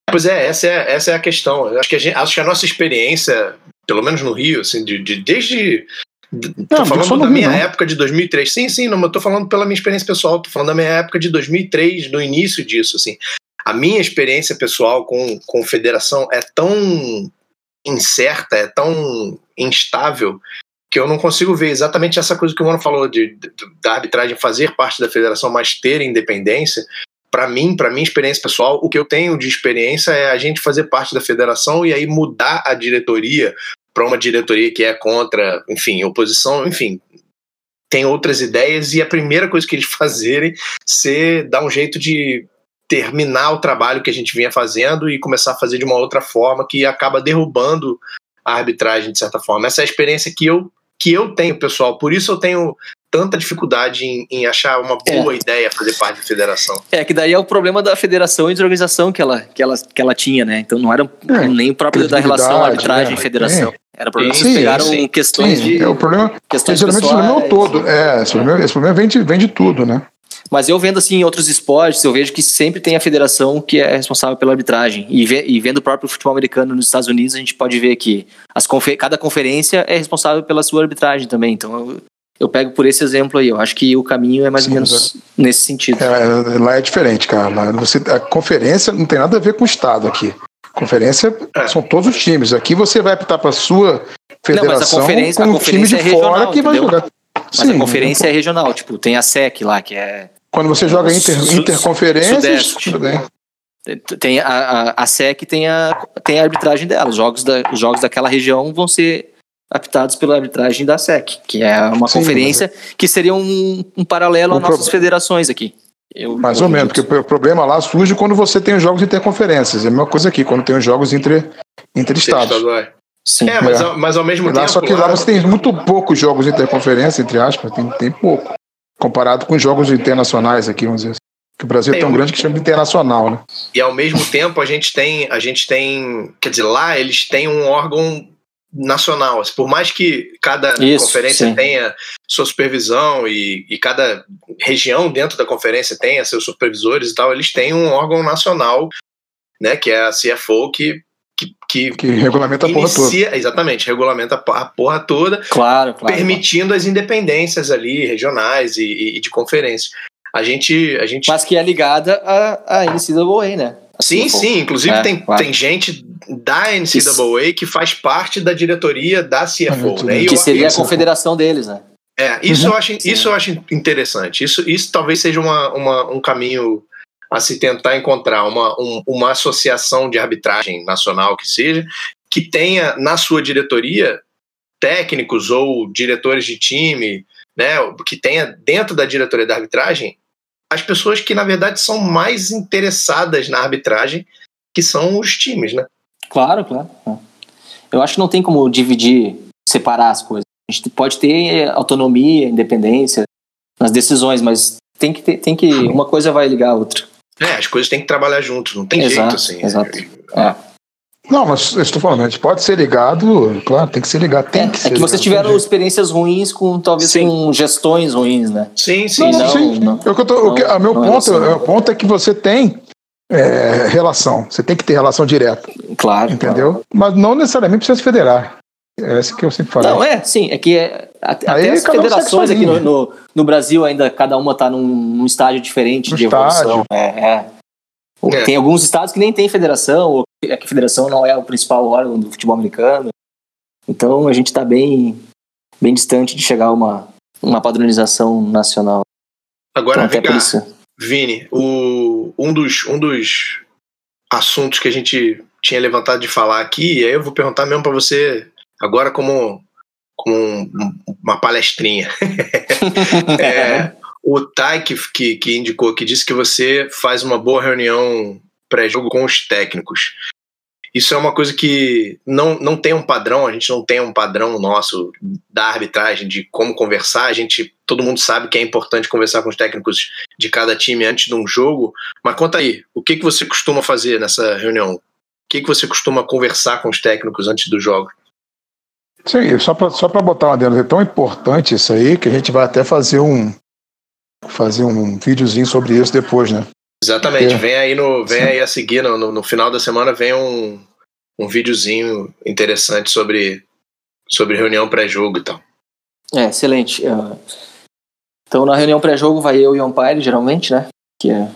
Pois é, essa é, essa é a questão. Eu acho que a, gente, acho que a nossa experiência, pelo menos no Rio, assim, de, de- desde. Tô Não, falando da minha não. época de 2003. Sim, sim, não, eu tô falando pela minha experiência pessoal, tô falando da minha época de 2003, no início disso, assim. A minha experiência pessoal com, com federação é tão incerta, é tão instável, que eu não consigo ver exatamente essa coisa que o Mano falou, de, de- da arbitragem fazer parte da federação, mas ter independência. Para mim, para minha experiência pessoal, o que eu tenho de experiência é a gente fazer parte da federação e aí mudar a diretoria para uma diretoria que é contra, enfim, oposição, enfim, tem outras ideias e a primeira coisa que eles fazerem ser dar um jeito de terminar o trabalho que a gente vinha fazendo e começar a fazer de uma outra forma que acaba derrubando a arbitragem de certa forma. Essa é a experiência que eu que eu tenho, pessoal. Por isso eu tenho tanta dificuldade em, em achar uma boa ideia fazer parte da federação. É, que daí é o problema da federação e de organização que ela, que ela, que ela tinha, né? Então não era nem o próprio da relação arbitragem e federação. Era problema que Sim, eles pegaram sim, questões sim. de. É o problema. questões geralmente esse problema é o pessoais. todo. É, esse problema, esse problema vem, de, vem de tudo, né? Mas eu vendo assim em outros esportes, eu vejo que sempre tem a federação que é responsável pela arbitragem. E, ve- e vendo o próprio futebol americano nos Estados Unidos, a gente pode ver que as confe- cada conferência é responsável pela sua arbitragem também. Então eu, eu pego por esse exemplo aí. Eu acho que o caminho é mais Sim, ou menos nesse sentido. É, lá é diferente, cara. Lá você, a conferência não tem nada a ver com o Estado aqui. Conferência são todos os times. Aqui você vai apitar para sua federação Não, mas a conferência, com a um time conferência de é regional, fora que vai entendeu? jogar. Mas a conferência é regional, tipo, tem a SEC lá, que é. Quando você joga inter, interconferências, Sudeste. tudo bem. Tem a, a, a SEC tem a, tem a arbitragem dela. Os jogos, da, os jogos daquela região vão ser apitados pela arbitragem da SEC, que é uma Sim, conferência que seria um, um paralelo às nossas pro- federações aqui. Eu, Mais eu ou menos, porque o problema lá surge quando você tem os jogos interconferências. É a mesma coisa aqui, quando tem os jogos entre, entre estados. Sim. É, mas, É. ao- mas ao mesmo E lá, tempo. só que lá você tem muito poucos jogos interconferência, entre aspas, tem, tem pouco. Comparado com os jogos internacionais aqui, vamos dizer assim. Que o Brasil é Tem tão um- grande que chama de internacional, né? E ao mesmo tempo a gente tem, a gente tem, quer dizer, lá eles têm um órgão nacional. Por mais que cada Isso, conferência sim. tenha sua supervisão e, e cada região dentro da conferência tenha seus supervisores e tal, eles têm um órgão nacional, né, que é a CFO, que que, que, regulamenta a porra toda. exatamente, regulamenta a po- a porra toda, Claro, claro. permitindo as independências ali, regionais e, e- e de conferência. A gente, a gente Mas que é ligada à, à NCAA, né? Sim, Assim, sim. Inclusive É, tem, claro. tem gente da NCAA que faz parte da diretoria da CFO, né? E Que eu- seria a confederação deles, né? é, isso, Uhum. eu acho, isso eu acho interessante. Isso, isso talvez seja uma, uma- um caminho a se tentar encontrar, uma, um- uma associação de arbitragem nacional que seja, que tenha na sua diretoria técnicos ou diretores de time, né? Que tenha dentro da diretoria da arbitragem as pessoas que, na verdade, são mais interessadas na arbitragem, que são os times, né? Claro, claro. Eu acho que não tem como dividir, separar as coisas. A gente pode ter autonomia, independência nas decisões, mas tem que ter, tem que uma coisa vai ligar a outra. É, as coisas têm que trabalhar juntos, não tem Exato, jeito assim. exato. É. Não, mas eu estou falando, a gente pode ser ligado, claro, tem que ser ligado, tem É, que é ser que vocês tiveram experiências ruins com talvez com gestões ruins, né? Sim, sim, Não, sim. sim. não. É o que eu tô, o que- a meu não é ponto, o ponto é que você tem é, relação, você tem que ter relação direta, Claro. entendeu? Mas não necessariamente precisa se federar. É isso que eu sempre falei. Não, é, sim, é que é, até, Aí até as um federações sua aqui no, no, no Brasil ainda, cada uma tá num, num estágio diferente No de evolução. estágio. É, é. É. Tem alguns estados que nem tem federação, ou que a federação não é o principal órgão do futebol americano. Então a gente está bem, bem distante de chegar a uma, uma padronização nacional. Agora, Então, até cá, isso. Vini, o, um, dos, um dos assuntos que a gente tinha levantado de falar aqui, e aí eu vou perguntar mesmo para você, agora como, como um- uma palestrinha. É, o Tai que, que, que indicou, que disse que você faz uma boa reunião pré-jogo com os técnicos. Isso é uma coisa que não, não tem um padrão, a gente não tem um padrão nosso da arbitragem, de como conversar. A gente, todo mundo sabe que é importante conversar com os técnicos de cada time antes de um jogo. Mas conta aí, o que, que você costuma fazer nessa reunião? O que, que você costuma conversar com os técnicos antes do jogo? Sim, só para só pra botar uma dentro, é tão importante isso aí que a gente vai até fazer um fazer um videozinho sobre isso depois, né? Exatamente, É. vem aí no, vem Sim. aí a seguir no, no, no final da semana vem um, um videozinho interessante sobre, sobre reunião pré-jogo e tal. É, excelente. Ah, Então, na reunião pré-jogo vai eu e o umpire, geralmente, né? Que é,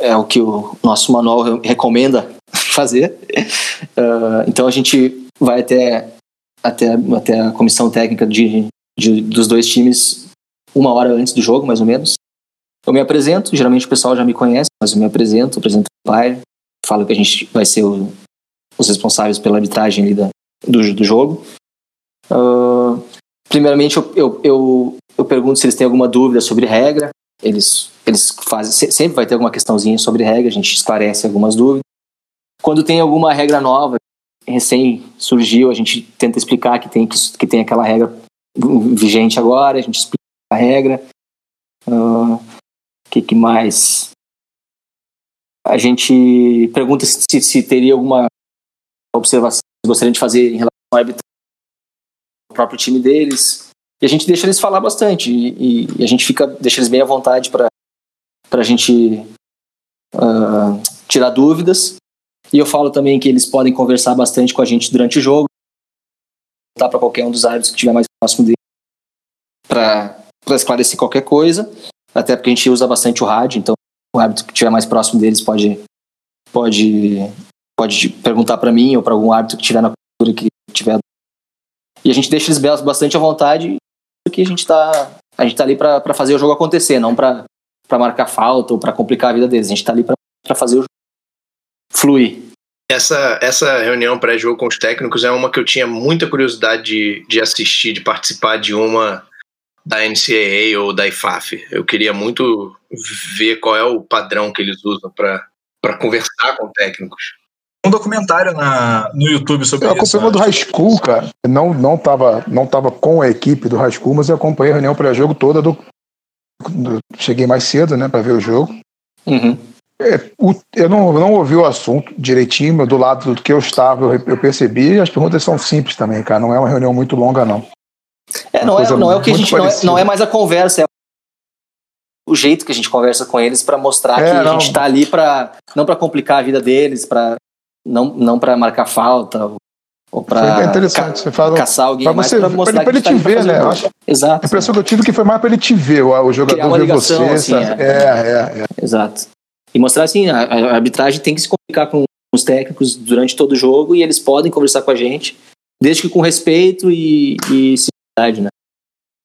é o que o nosso manual re- recomenda fazer. Ah, então, a gente vai até, até, até a comissão técnica de, de- dos dois times uma hora antes do jogo, mais ou menos. Eu me apresento, geralmente o pessoal já me conhece, mas eu me apresento, apresento o umpire, falo que a gente vai ser o- os responsáveis pela arbitragem ali da, do, do jogo. Ah, primeiramente eu, eu, eu, eu pergunto se eles têm alguma dúvida sobre regra. Eles, eles fazem, se- sempre vai ter alguma questãozinha sobre regra, a gente esclarece algumas dúvidas. Quando tem alguma regra nova, recém surgiu, a gente tenta explicar que tem, que, que tem aquela regra vigente agora, a gente explica a regra. O que, que mais? A gente pergunta se, se teria alguma observação que gostaria de fazer em relação à arbitragem o próprio time deles. E a gente deixa eles falar bastante. E, e a gente fica, deixa eles bem à vontade para a gente ah, tirar dúvidas. E eu falo também que eles podem conversar bastante com a gente durante o jogo. Tá para qualquer um dos árbitros que estiver mais próximo dele. para esclarecer qualquer coisa, até porque a gente usa bastante o rádio, então o árbitro que estiver mais próximo deles pode pode pode perguntar para mim ou para algum árbitro que estiver na cultura que tiver e a gente deixa eles bastante à vontade porque a gente tá a gente tá ali para fazer o jogo acontecer, não para marcar falta ou para complicar a vida deles. A gente tá ali para fazer o jogo fluir. Essa, essa reunião pré-jogo com os técnicos é uma que eu tinha muita curiosidade de, de assistir, de participar de uma da NCAA ou da IFAF. Eu queria muito ver qual é o padrão que eles usam para conversar com técnicos. Um documentário na, no YouTube sobre eu isso. Eu acompanhei do High School, cara. Não, não, tava, não tava com a equipe do High School, mas eu acompanhei a reunião pré-jogo toda do, do, Cheguei mais cedo, né, para ver o jogo. Uhum. É, o, eu não, não ouvi o assunto direitinho, mas do lado do que eu estava, eu, eu percebi. As perguntas são simples também, cara. Não é uma reunião muito longa, não. É, não, é, não é o que a gente. Não é, não é, mais a conversa, é o jeito que a gente conversa com eles para mostrar é, que não. a gente está ali para não para complicar a vida deles, para não, não para marcar falta ou para é interessante você fala caçar alguém pra mais mostrar pra ele, pra ele te ver, né? Acho, Exato. A impressão que eu tive que foi mais para ele te ver, o, o jogador ver você. Assim, é. É, é, é. Exato. E mostrar assim, a, a, arbitragem tem que se comunicar com os técnicos durante todo o jogo e eles podem conversar com a gente, desde que com respeito e, e simplicidade, né?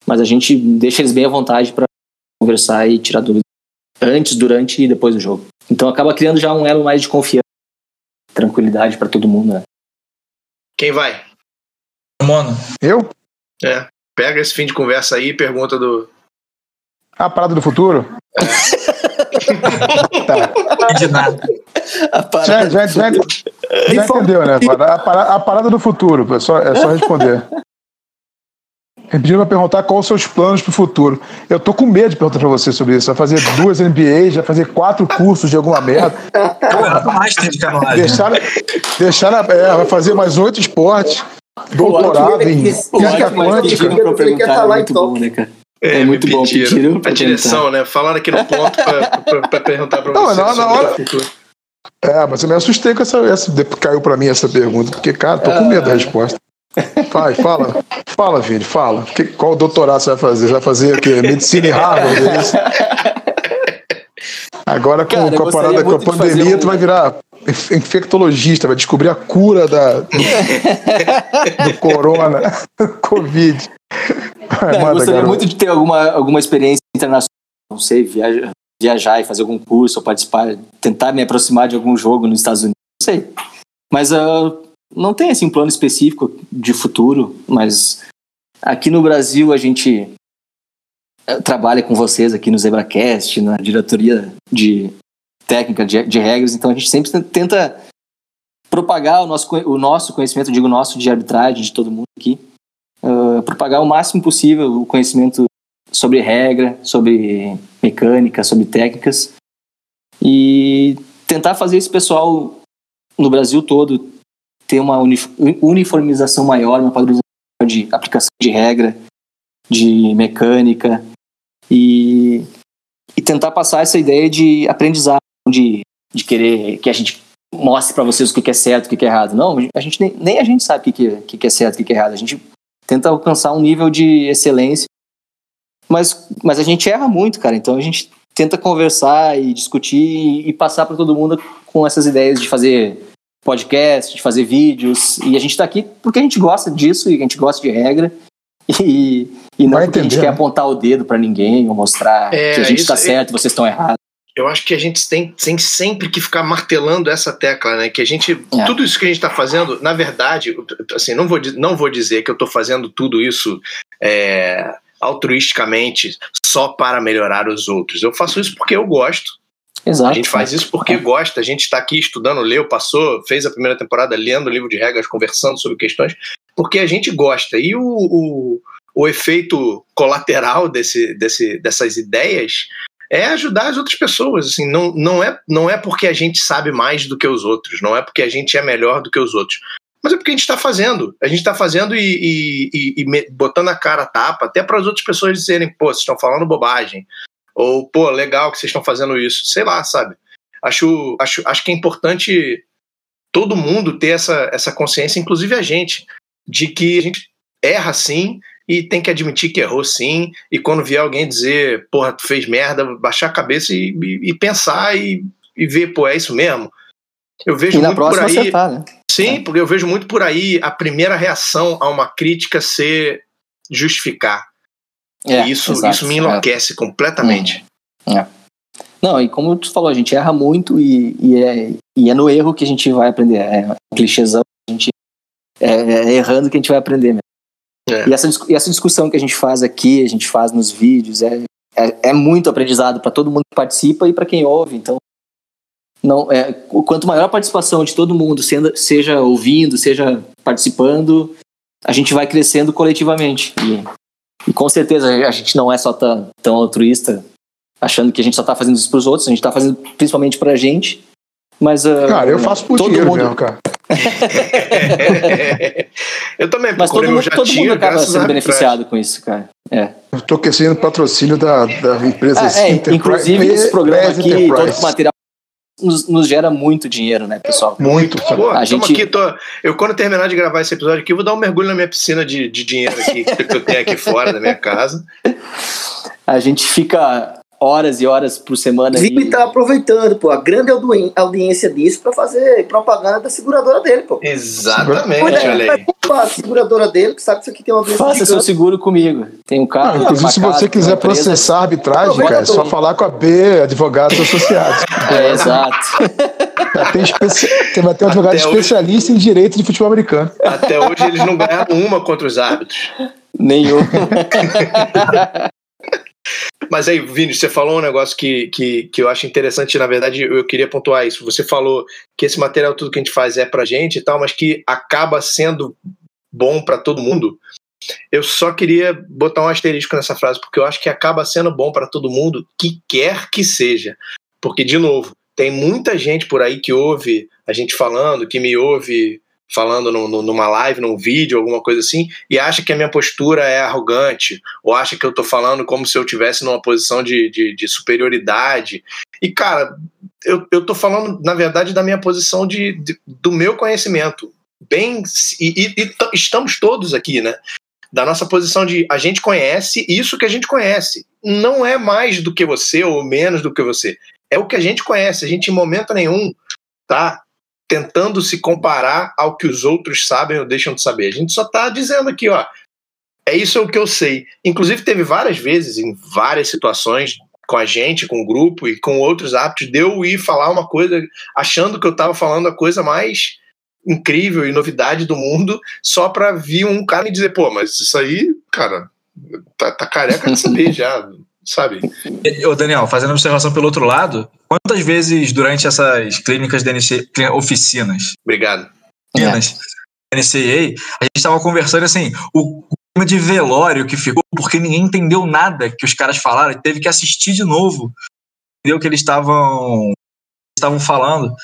Mas a gente deixa eles bem à vontade para conversar e tirar dúvidas antes, durante e depois do jogo. Então acaba criando já um elo mais de confiança, tranquilidade para todo mundo, né? Quem vai? Mono. Eu? É. Pega esse fim de conversa aí e pergunta do. A parada do futuro? tá. De nada. Já, já, já, já entendeu, né? A parada, a parada do futuro, é só, é só responder. Me pediu pra perguntar quais os seus planos pro futuro. Eu tô com medo de perguntar pra você sobre isso. Vai fazer duas MBAs, vai fazer quatro cursos de alguma merda. deixar, deixar na, é, vai fazer mais oito esportes. Doutorado em física quântica. Ele quer estar lá então. Né, cara? É, é muito bom pedir a direção, né? Falando aqui no ponto para perguntar para você. Não, na hora. É, mas eu me assustei com essa, essa. Caiu para mim essa pergunta, porque, cara, tô com medo da resposta. Vai, fala. Fala, filho, fala. Que, qual doutorado você vai fazer? Você vai fazer o quê? Medicina em Harvard? É Agora, com, Cara, com a parada, com a pandemia, um... tu vai virar infectologista, vai descobrir a cura da, do corona, Covid. Não, eu gostaria garoto. muito de ter alguma, alguma experiência internacional, não sei, viajar, viajar e fazer algum curso, ou participar, tentar me aproximar de algum jogo nos Estados Unidos, não sei. Mas uh, não tem assim um plano específico de futuro, mas aqui no Brasil a gente uh, trabalha com vocês aqui no ZebraCast, na diretoria de técnica de, de regras, então a gente sempre tenta propagar o nosso, o nosso conhecimento, digo nosso, de arbitragem de todo mundo aqui, uh, propagar o máximo possível o conhecimento sobre regra, sobre mecânica, sobre técnicas e tentar fazer esse pessoal no Brasil todo ter uma uniformização maior, uma padronização de aplicação de regra, de mecânica e, e tentar passar essa ideia de aprendizado, de, de querer que a gente mostre para vocês o que é certo, o que é errado. Não, a gente nem, nem a gente sabe o que é, o que é certo, o que é errado. A gente tenta alcançar um nível de excelência. Mas, mas a gente erra muito, cara. Então a gente tenta conversar e discutir e passar para todo mundo com essas ideias de fazer podcast, de fazer vídeos. E a gente está aqui porque a gente gosta disso e a gente gosta de regra. E, e não porque a gente quer apontar o dedo para ninguém ou mostrar é, que a gente está certo e vocês estão errados eu acho que a gente tem, tem, sempre que ficar martelando essa tecla, né? Que a gente. É. Tudo isso que a gente está fazendo, na verdade, assim, não vou, não vou dizer que eu estou fazendo tudo isso é, altruisticamente só para melhorar os outros. Eu faço isso porque eu gosto. Exato. A gente faz isso porque é. gosta. A gente está aqui estudando, leu, passou, fez a primeira temporada lendo o livro de regras, conversando sobre questões, porque a gente gosta. E o, o, o efeito colateral desse, desse, dessas ideias é ajudar as outras pessoas. Assim, não, não, é, não é porque a gente sabe mais do que os outros, não é porque a gente é melhor do que os outros. Mas é porque a gente está fazendo. A gente está fazendo e, e, e, botando a cara a tapa, até para as outras pessoas dizerem, pô, vocês estão falando bobagem. Ou, pô, legal que vocês estão fazendo isso. Sei lá, sabe? Acho, acho, acho que é importante todo mundo ter essa, essa consciência, inclusive a gente, de que a gente erra sim e tem que admitir que errou sim. E quando vier alguém dizer, porra, tu fez merda, baixar a cabeça e, e, e pensar e, e ver, pô, é isso mesmo. Eu vejo E muito por aí. acertar, né? Sim, porque eu vejo muito por aí a primeira reação a uma crítica ser justificar. É, e isso, exato, isso me é. enlouquece completamente. É. Não, e como tu falou, a gente erra muito e, e, é, e é no erro que a gente vai aprender. É um clichêzão, a gente é, é errando que a gente vai aprender mesmo. É. E, essa, e essa discussão que a gente faz aqui, a gente faz nos vídeos, é, é, é muito aprendizado para todo mundo que participa e para quem ouve. Então, não, é, quanto maior a participação de todo mundo, sendo, seja ouvindo, seja participando, a gente vai crescendo coletivamente. E, e com certeza a gente não é só tão, tão altruísta achando que a gente só tá fazendo isso pros outros, a gente tá fazendo principalmente pra gente. Mas. ah, Cara, eu faço por todo dinheiro mundo, mesmo, cara. eu também Mas todo procurei mundo, todo mundo acaba sendo beneficiado com isso, cara. É. Eu tô querendo patrocínio da, da empresa Ah, é, Enterprise- inclusive, esse programa Enterprise aqui, todo esse material nos, nos gera muito dinheiro, né, pessoal? Muito. Pô, A gente- aqui, tô, eu quando terminar de gravar esse episódio aqui, eu vou dar um mergulho na minha piscina de, de dinheiro aqui, que eu tenho aqui fora da minha casa. A gente fica horas e horas por semana aí. Vini tá aproveitando, pô, a grande audiência disso pra fazer propaganda da seguradora dele, pô. Exatamente, é, olha aí. A seguradora dele, que sabe que isso aqui tem uma audiência Faça seu gigante. seguro comigo. Tem um carro. Não, tem inclusive, se casa, você quiser processar a arbitragem, cara, é só falar com a B, Advogados Associados. É, exato. Tem, especi... tem vai ter um advogado Até hoje- especialista em direito de futebol americano. Até hoje eles não ganharam uma contra os árbitros. Nenhum. Mas aí, Vini, você falou um negócio que, que, que eu acho interessante, na verdade, eu queria pontuar isso. Você falou que esse material, tudo que a gente faz é pra gente e tal, mas que acaba sendo bom pra todo mundo. Eu só queria botar um asterisco nessa frase, porque eu acho que acaba sendo bom pra todo mundo, que quer que seja. Porque, de novo, tem muita gente por aí que ouve a gente falando, que me ouve falando no- no- numa live, num vídeo, alguma coisa assim, e acha que a minha postura é arrogante, ou acha que eu tô falando como se eu tivesse numa posição de, de, de superioridade. E, cara, eu, eu tô falando, na verdade, da minha posição de, de- do meu conhecimento. Bem, e, e- estamos todos aqui, né? Da nossa posição de a gente conhece isso que a gente conhece. Não é mais do que você ou menos do que você. É o que a gente conhece. A gente, em momento nenhum, tá tentando se comparar ao que os outros sabem ou deixam de saber. A gente só tá dizendo aqui, ó, é isso o que eu sei. Inclusive, teve várias vezes, em várias situações, com a gente, com o grupo e com outros árbitros, de eu ir falar uma coisa achando que eu tava falando a coisa mais incrível e novidade do mundo, só pra vir um cara e dizer, pô, mas isso aí, cara, tá, tá careca de saber já, sabe? Ô, Daniel, fazendo observação pelo outro lado, quantas vezes durante essas clínicas da NC, clí- oficinas, Obrigado. oficinas da NCAA, a gente estava conversando assim, o clima de velório que ficou, porque ninguém entendeu nada que os caras falaram, e teve que assistir de novo, entendeu o que eles estavam estavam falando.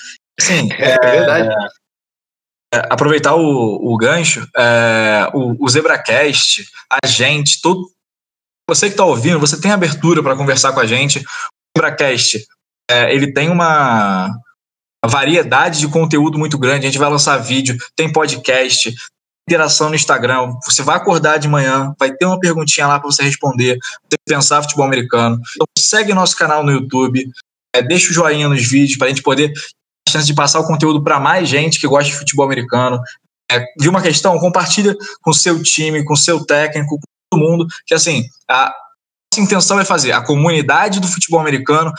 Assim, É, verdade. é, aproveitar o, o gancho, é, o, o ZebraCast, a gente, todo, você que está ouvindo, você tem abertura para conversar com a gente. O ZebraCast, é, ele tem uma variedade de conteúdo muito grande. A gente vai lançar vídeo, tem podcast, interação no Instagram. Você vai acordar de manhã, vai ter uma perguntinha lá para você responder, você pensar futebol americano. Então segue nosso canal no YouTube, é, deixa o joinha nos vídeos para a gente poder ter a chance de passar o conteúdo para mais gente que gosta de futebol americano. É, viu uma questão? Compartilha com seu time, com seu técnico, com mundo, que assim, a nossa intenção é fazer a comunidade do futebol americano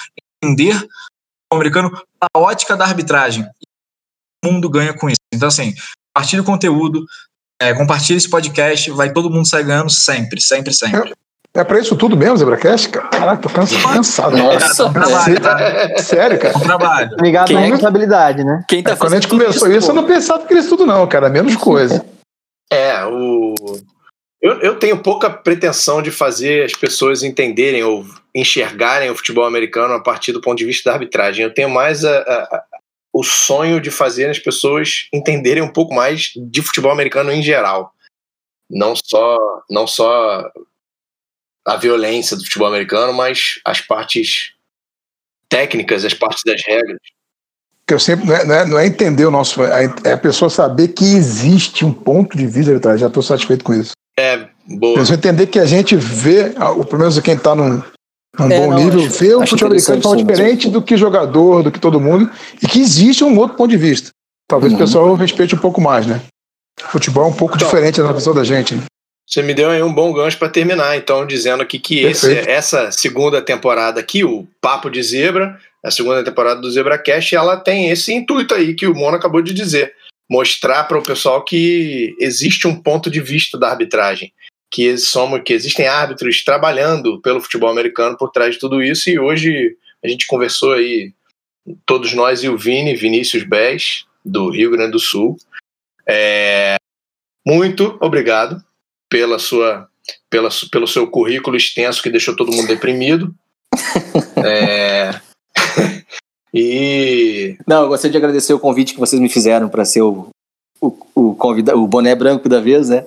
entender o futebol americano a ótica da arbitragem. E o mundo ganha com isso. Então, assim, compartilha o conteúdo, é, compartilha esse podcast, vai todo mundo sair ganhando sempre, sempre, sempre. É pra isso tudo mesmo, Zebracast? cara? Caraca, tô cansa- cansado. Nossa, Sé- tá? Sério, cara. É um trabalho. Ligado Quem na é responsabilidade, né? Quem tá Quando a gente começou isso, eu pô? não pensava que era isso tudo, não, cara. Menos coisa. É, o. Eu, eu tenho pouca pretensão de fazer as pessoas entenderem ou enxergarem o futebol americano a partir do ponto de vista da arbitragem. Eu tenho mais a- a- o sonho de fazer as pessoas entenderem um pouco mais de futebol americano em geral. Não só, não só a violência do futebol americano, mas as partes técnicas, as partes das regras. Que eu sempre não é, não é- não é entender o nosso. É é a pessoa saber que existe um ponto de vista. Já estou satisfeito com isso. É, Boa. Eles vão entender que a gente vê, o- pelo menos quem está num, num É, bom não, nível, acho- vê o futebol americano de forma interessante, sim. diferente do que jogador, do que todo mundo, e que existe um outro ponto de vista. Talvez Uhum. o pessoal respeite um pouco mais, né? Futebol é um pouco Então. diferente da visão da gente. né? Você me deu aí um bom gancho para terminar, então, dizendo aqui que esse, essa segunda temporada aqui, o Papo de Zebra, a segunda temporada do ZebraCast, ela tem esse intuito aí que o Mono acabou de dizer. Mostrar para o pessoal que existe um ponto de vista da arbitragem. Que, somos, que existem árbitros trabalhando pelo futebol americano por trás de tudo isso. E hoje a gente conversou aí, todos nós e o Vini, Vinícius Bez, do Rio Grande do Sul. É, muito obrigado pela sua, pela, pelo seu currículo extenso que deixou todo mundo deprimido. É, e Não, eu gostaria de agradecer o convite que vocês me fizeram para ser o, o, o, convida, o boné branco da vez, né?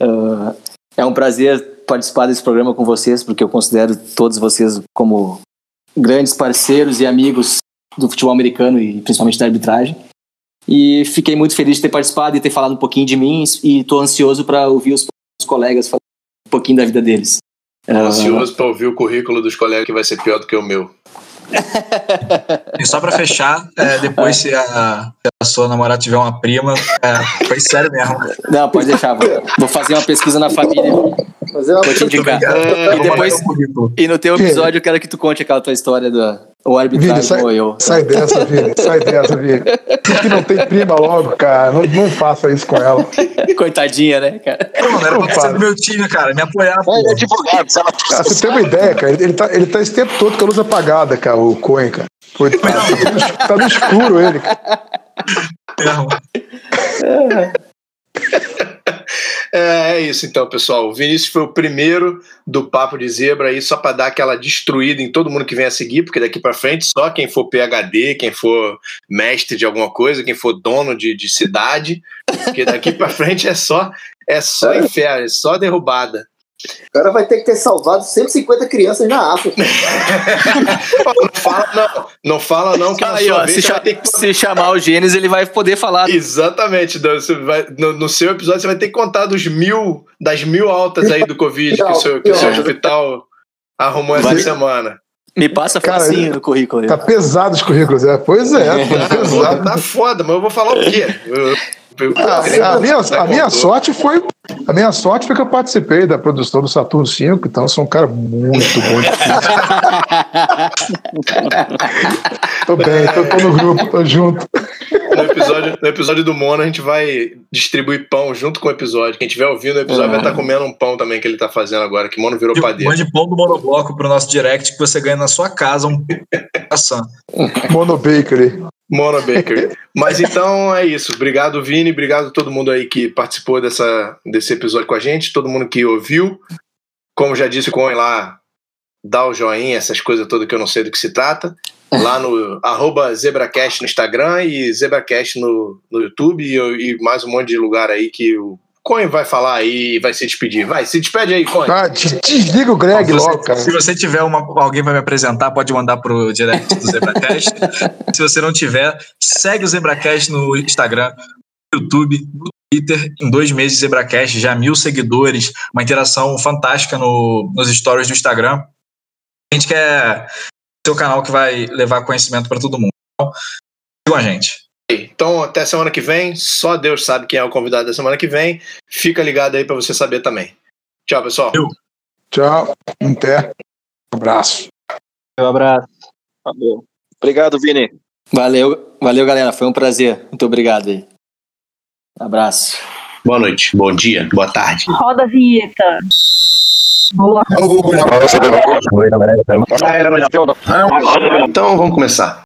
Ah, é um prazer participar desse programa com vocês, porque eu considero todos vocês como grandes parceiros e amigos do futebol americano e principalmente da arbitragem. E fiquei muito feliz de ter participado e ter falado um pouquinho de mim e estou ansioso para ouvir os, colegas falar um pouquinho da vida deles. Ah, ansioso para ouvir o currículo dos colegas que vai ser pior do que o meu. E só pra fechar, é, depois se a, se a sua namorada tiver uma prima, é, foi sério mesmo. Não, pode deixar. Vou, vou fazer uma pesquisa na família. Fazer uma Vou te indicar. É, E depois, um currículo. e no teu episódio, eu quero que tu conte aquela tua história do o Vini, arbitragem sai, ou eu. sai dessa, Vini. Sai dessa, Vini. Que não tem prima logo, cara. Não, não faça isso com ela. Coitadinha, né, cara? Pô, mano, era pra ser do meu time, cara, me apoiar. pô. É, é advogado, se ela Ah, você tem uma ideia, cara? Ele tá, ele tá esse tempo todo com a luz apagada, cara, o Coen, cara. Coitado, tá no es- tá no escuro ele, cara. Erro. É, é isso então, pessoal. O Vinícius foi o primeiro do Papo de Zebra aí, só para dar aquela destruída em todo mundo que vem a seguir, porque daqui para frente só quem for PhD, quem for mestre de alguma coisa, quem for dono de, de cidade, porque daqui para frente é só é só inferno, é só derrubada. O cara vai ter que ter salvado 150 crianças na África. Não fala não, não fala não que Aí, ó, se, ter que se chamar o Gênesis, ele vai poder falar. Exatamente. Dan, você vai- no, no seu episódio você vai ter que contar dos mil, das mil altas aí do Covid que o seu, que o seu hospital arrumou essa Vai. semana. Me passa facinho no currículo. Tá pesado os currículos, é. Pois é, tá Tá, pesado. tá foda, mas eu vou falar o quê? Eu- Ah, a, minha, Você a minha contou. sorte foi. A minha sorte foi que eu participei da produção do Saturno 5, então eu sou um cara muito bom de. Tô bem, tô, tô no grupo, tô junto. No episódio, no episódio do Mono, a gente vai distribuir pão junto com o episódio. Quem estiver ouvindo o episódio vai estar comendo um pão também que ele tá fazendo agora, que Mono virou padeiro. Mande pão do monobloco pro nosso direct que você ganha na sua casa um maçã. Mono Bakery. Mono Bakery. Mas então é isso. Obrigado, Vini. Obrigado a todo mundo aí que participou dessa, desse episódio com a gente, todo mundo que ouviu. Como já disse, com lá, dá o joinha, essas coisas todas que eu não sei do que se trata. Lá no arroba ZebraCast no Instagram e ZebraCast no, no YouTube e, e mais um monte de lugar aí que o Coin vai falar aí e vai se despedir. Vai, se despede aí, Coin. Ah, des- desliga o Greg Se você- logo, cara. Se você tiver uma, alguém para me apresentar, pode mandar pro direct do Zebracast. se você não tiver, segue o Zebracast no Instagram, no YouTube, no Twitter. Em dois meses, Zebracast, já mil seguidores, uma interação fantástica no, nos stories do Instagram. A gente quer ser o canal que vai levar conhecimento para todo mundo. Então, sigam a gente. Então, até semana que vem. Só Deus sabe quem é o convidado da semana que vem. Fica ligado aí pra você saber também. Tchau, pessoal. Tchau. Até. Um abraço. Um abraço. Valeu. Obrigado, Vini. Valeu, valeu, galera. Foi um prazer. Muito obrigado aí. Abraço. Boa noite, bom dia, boa tarde. Roda a vinheta. Boa. Então vamos começar.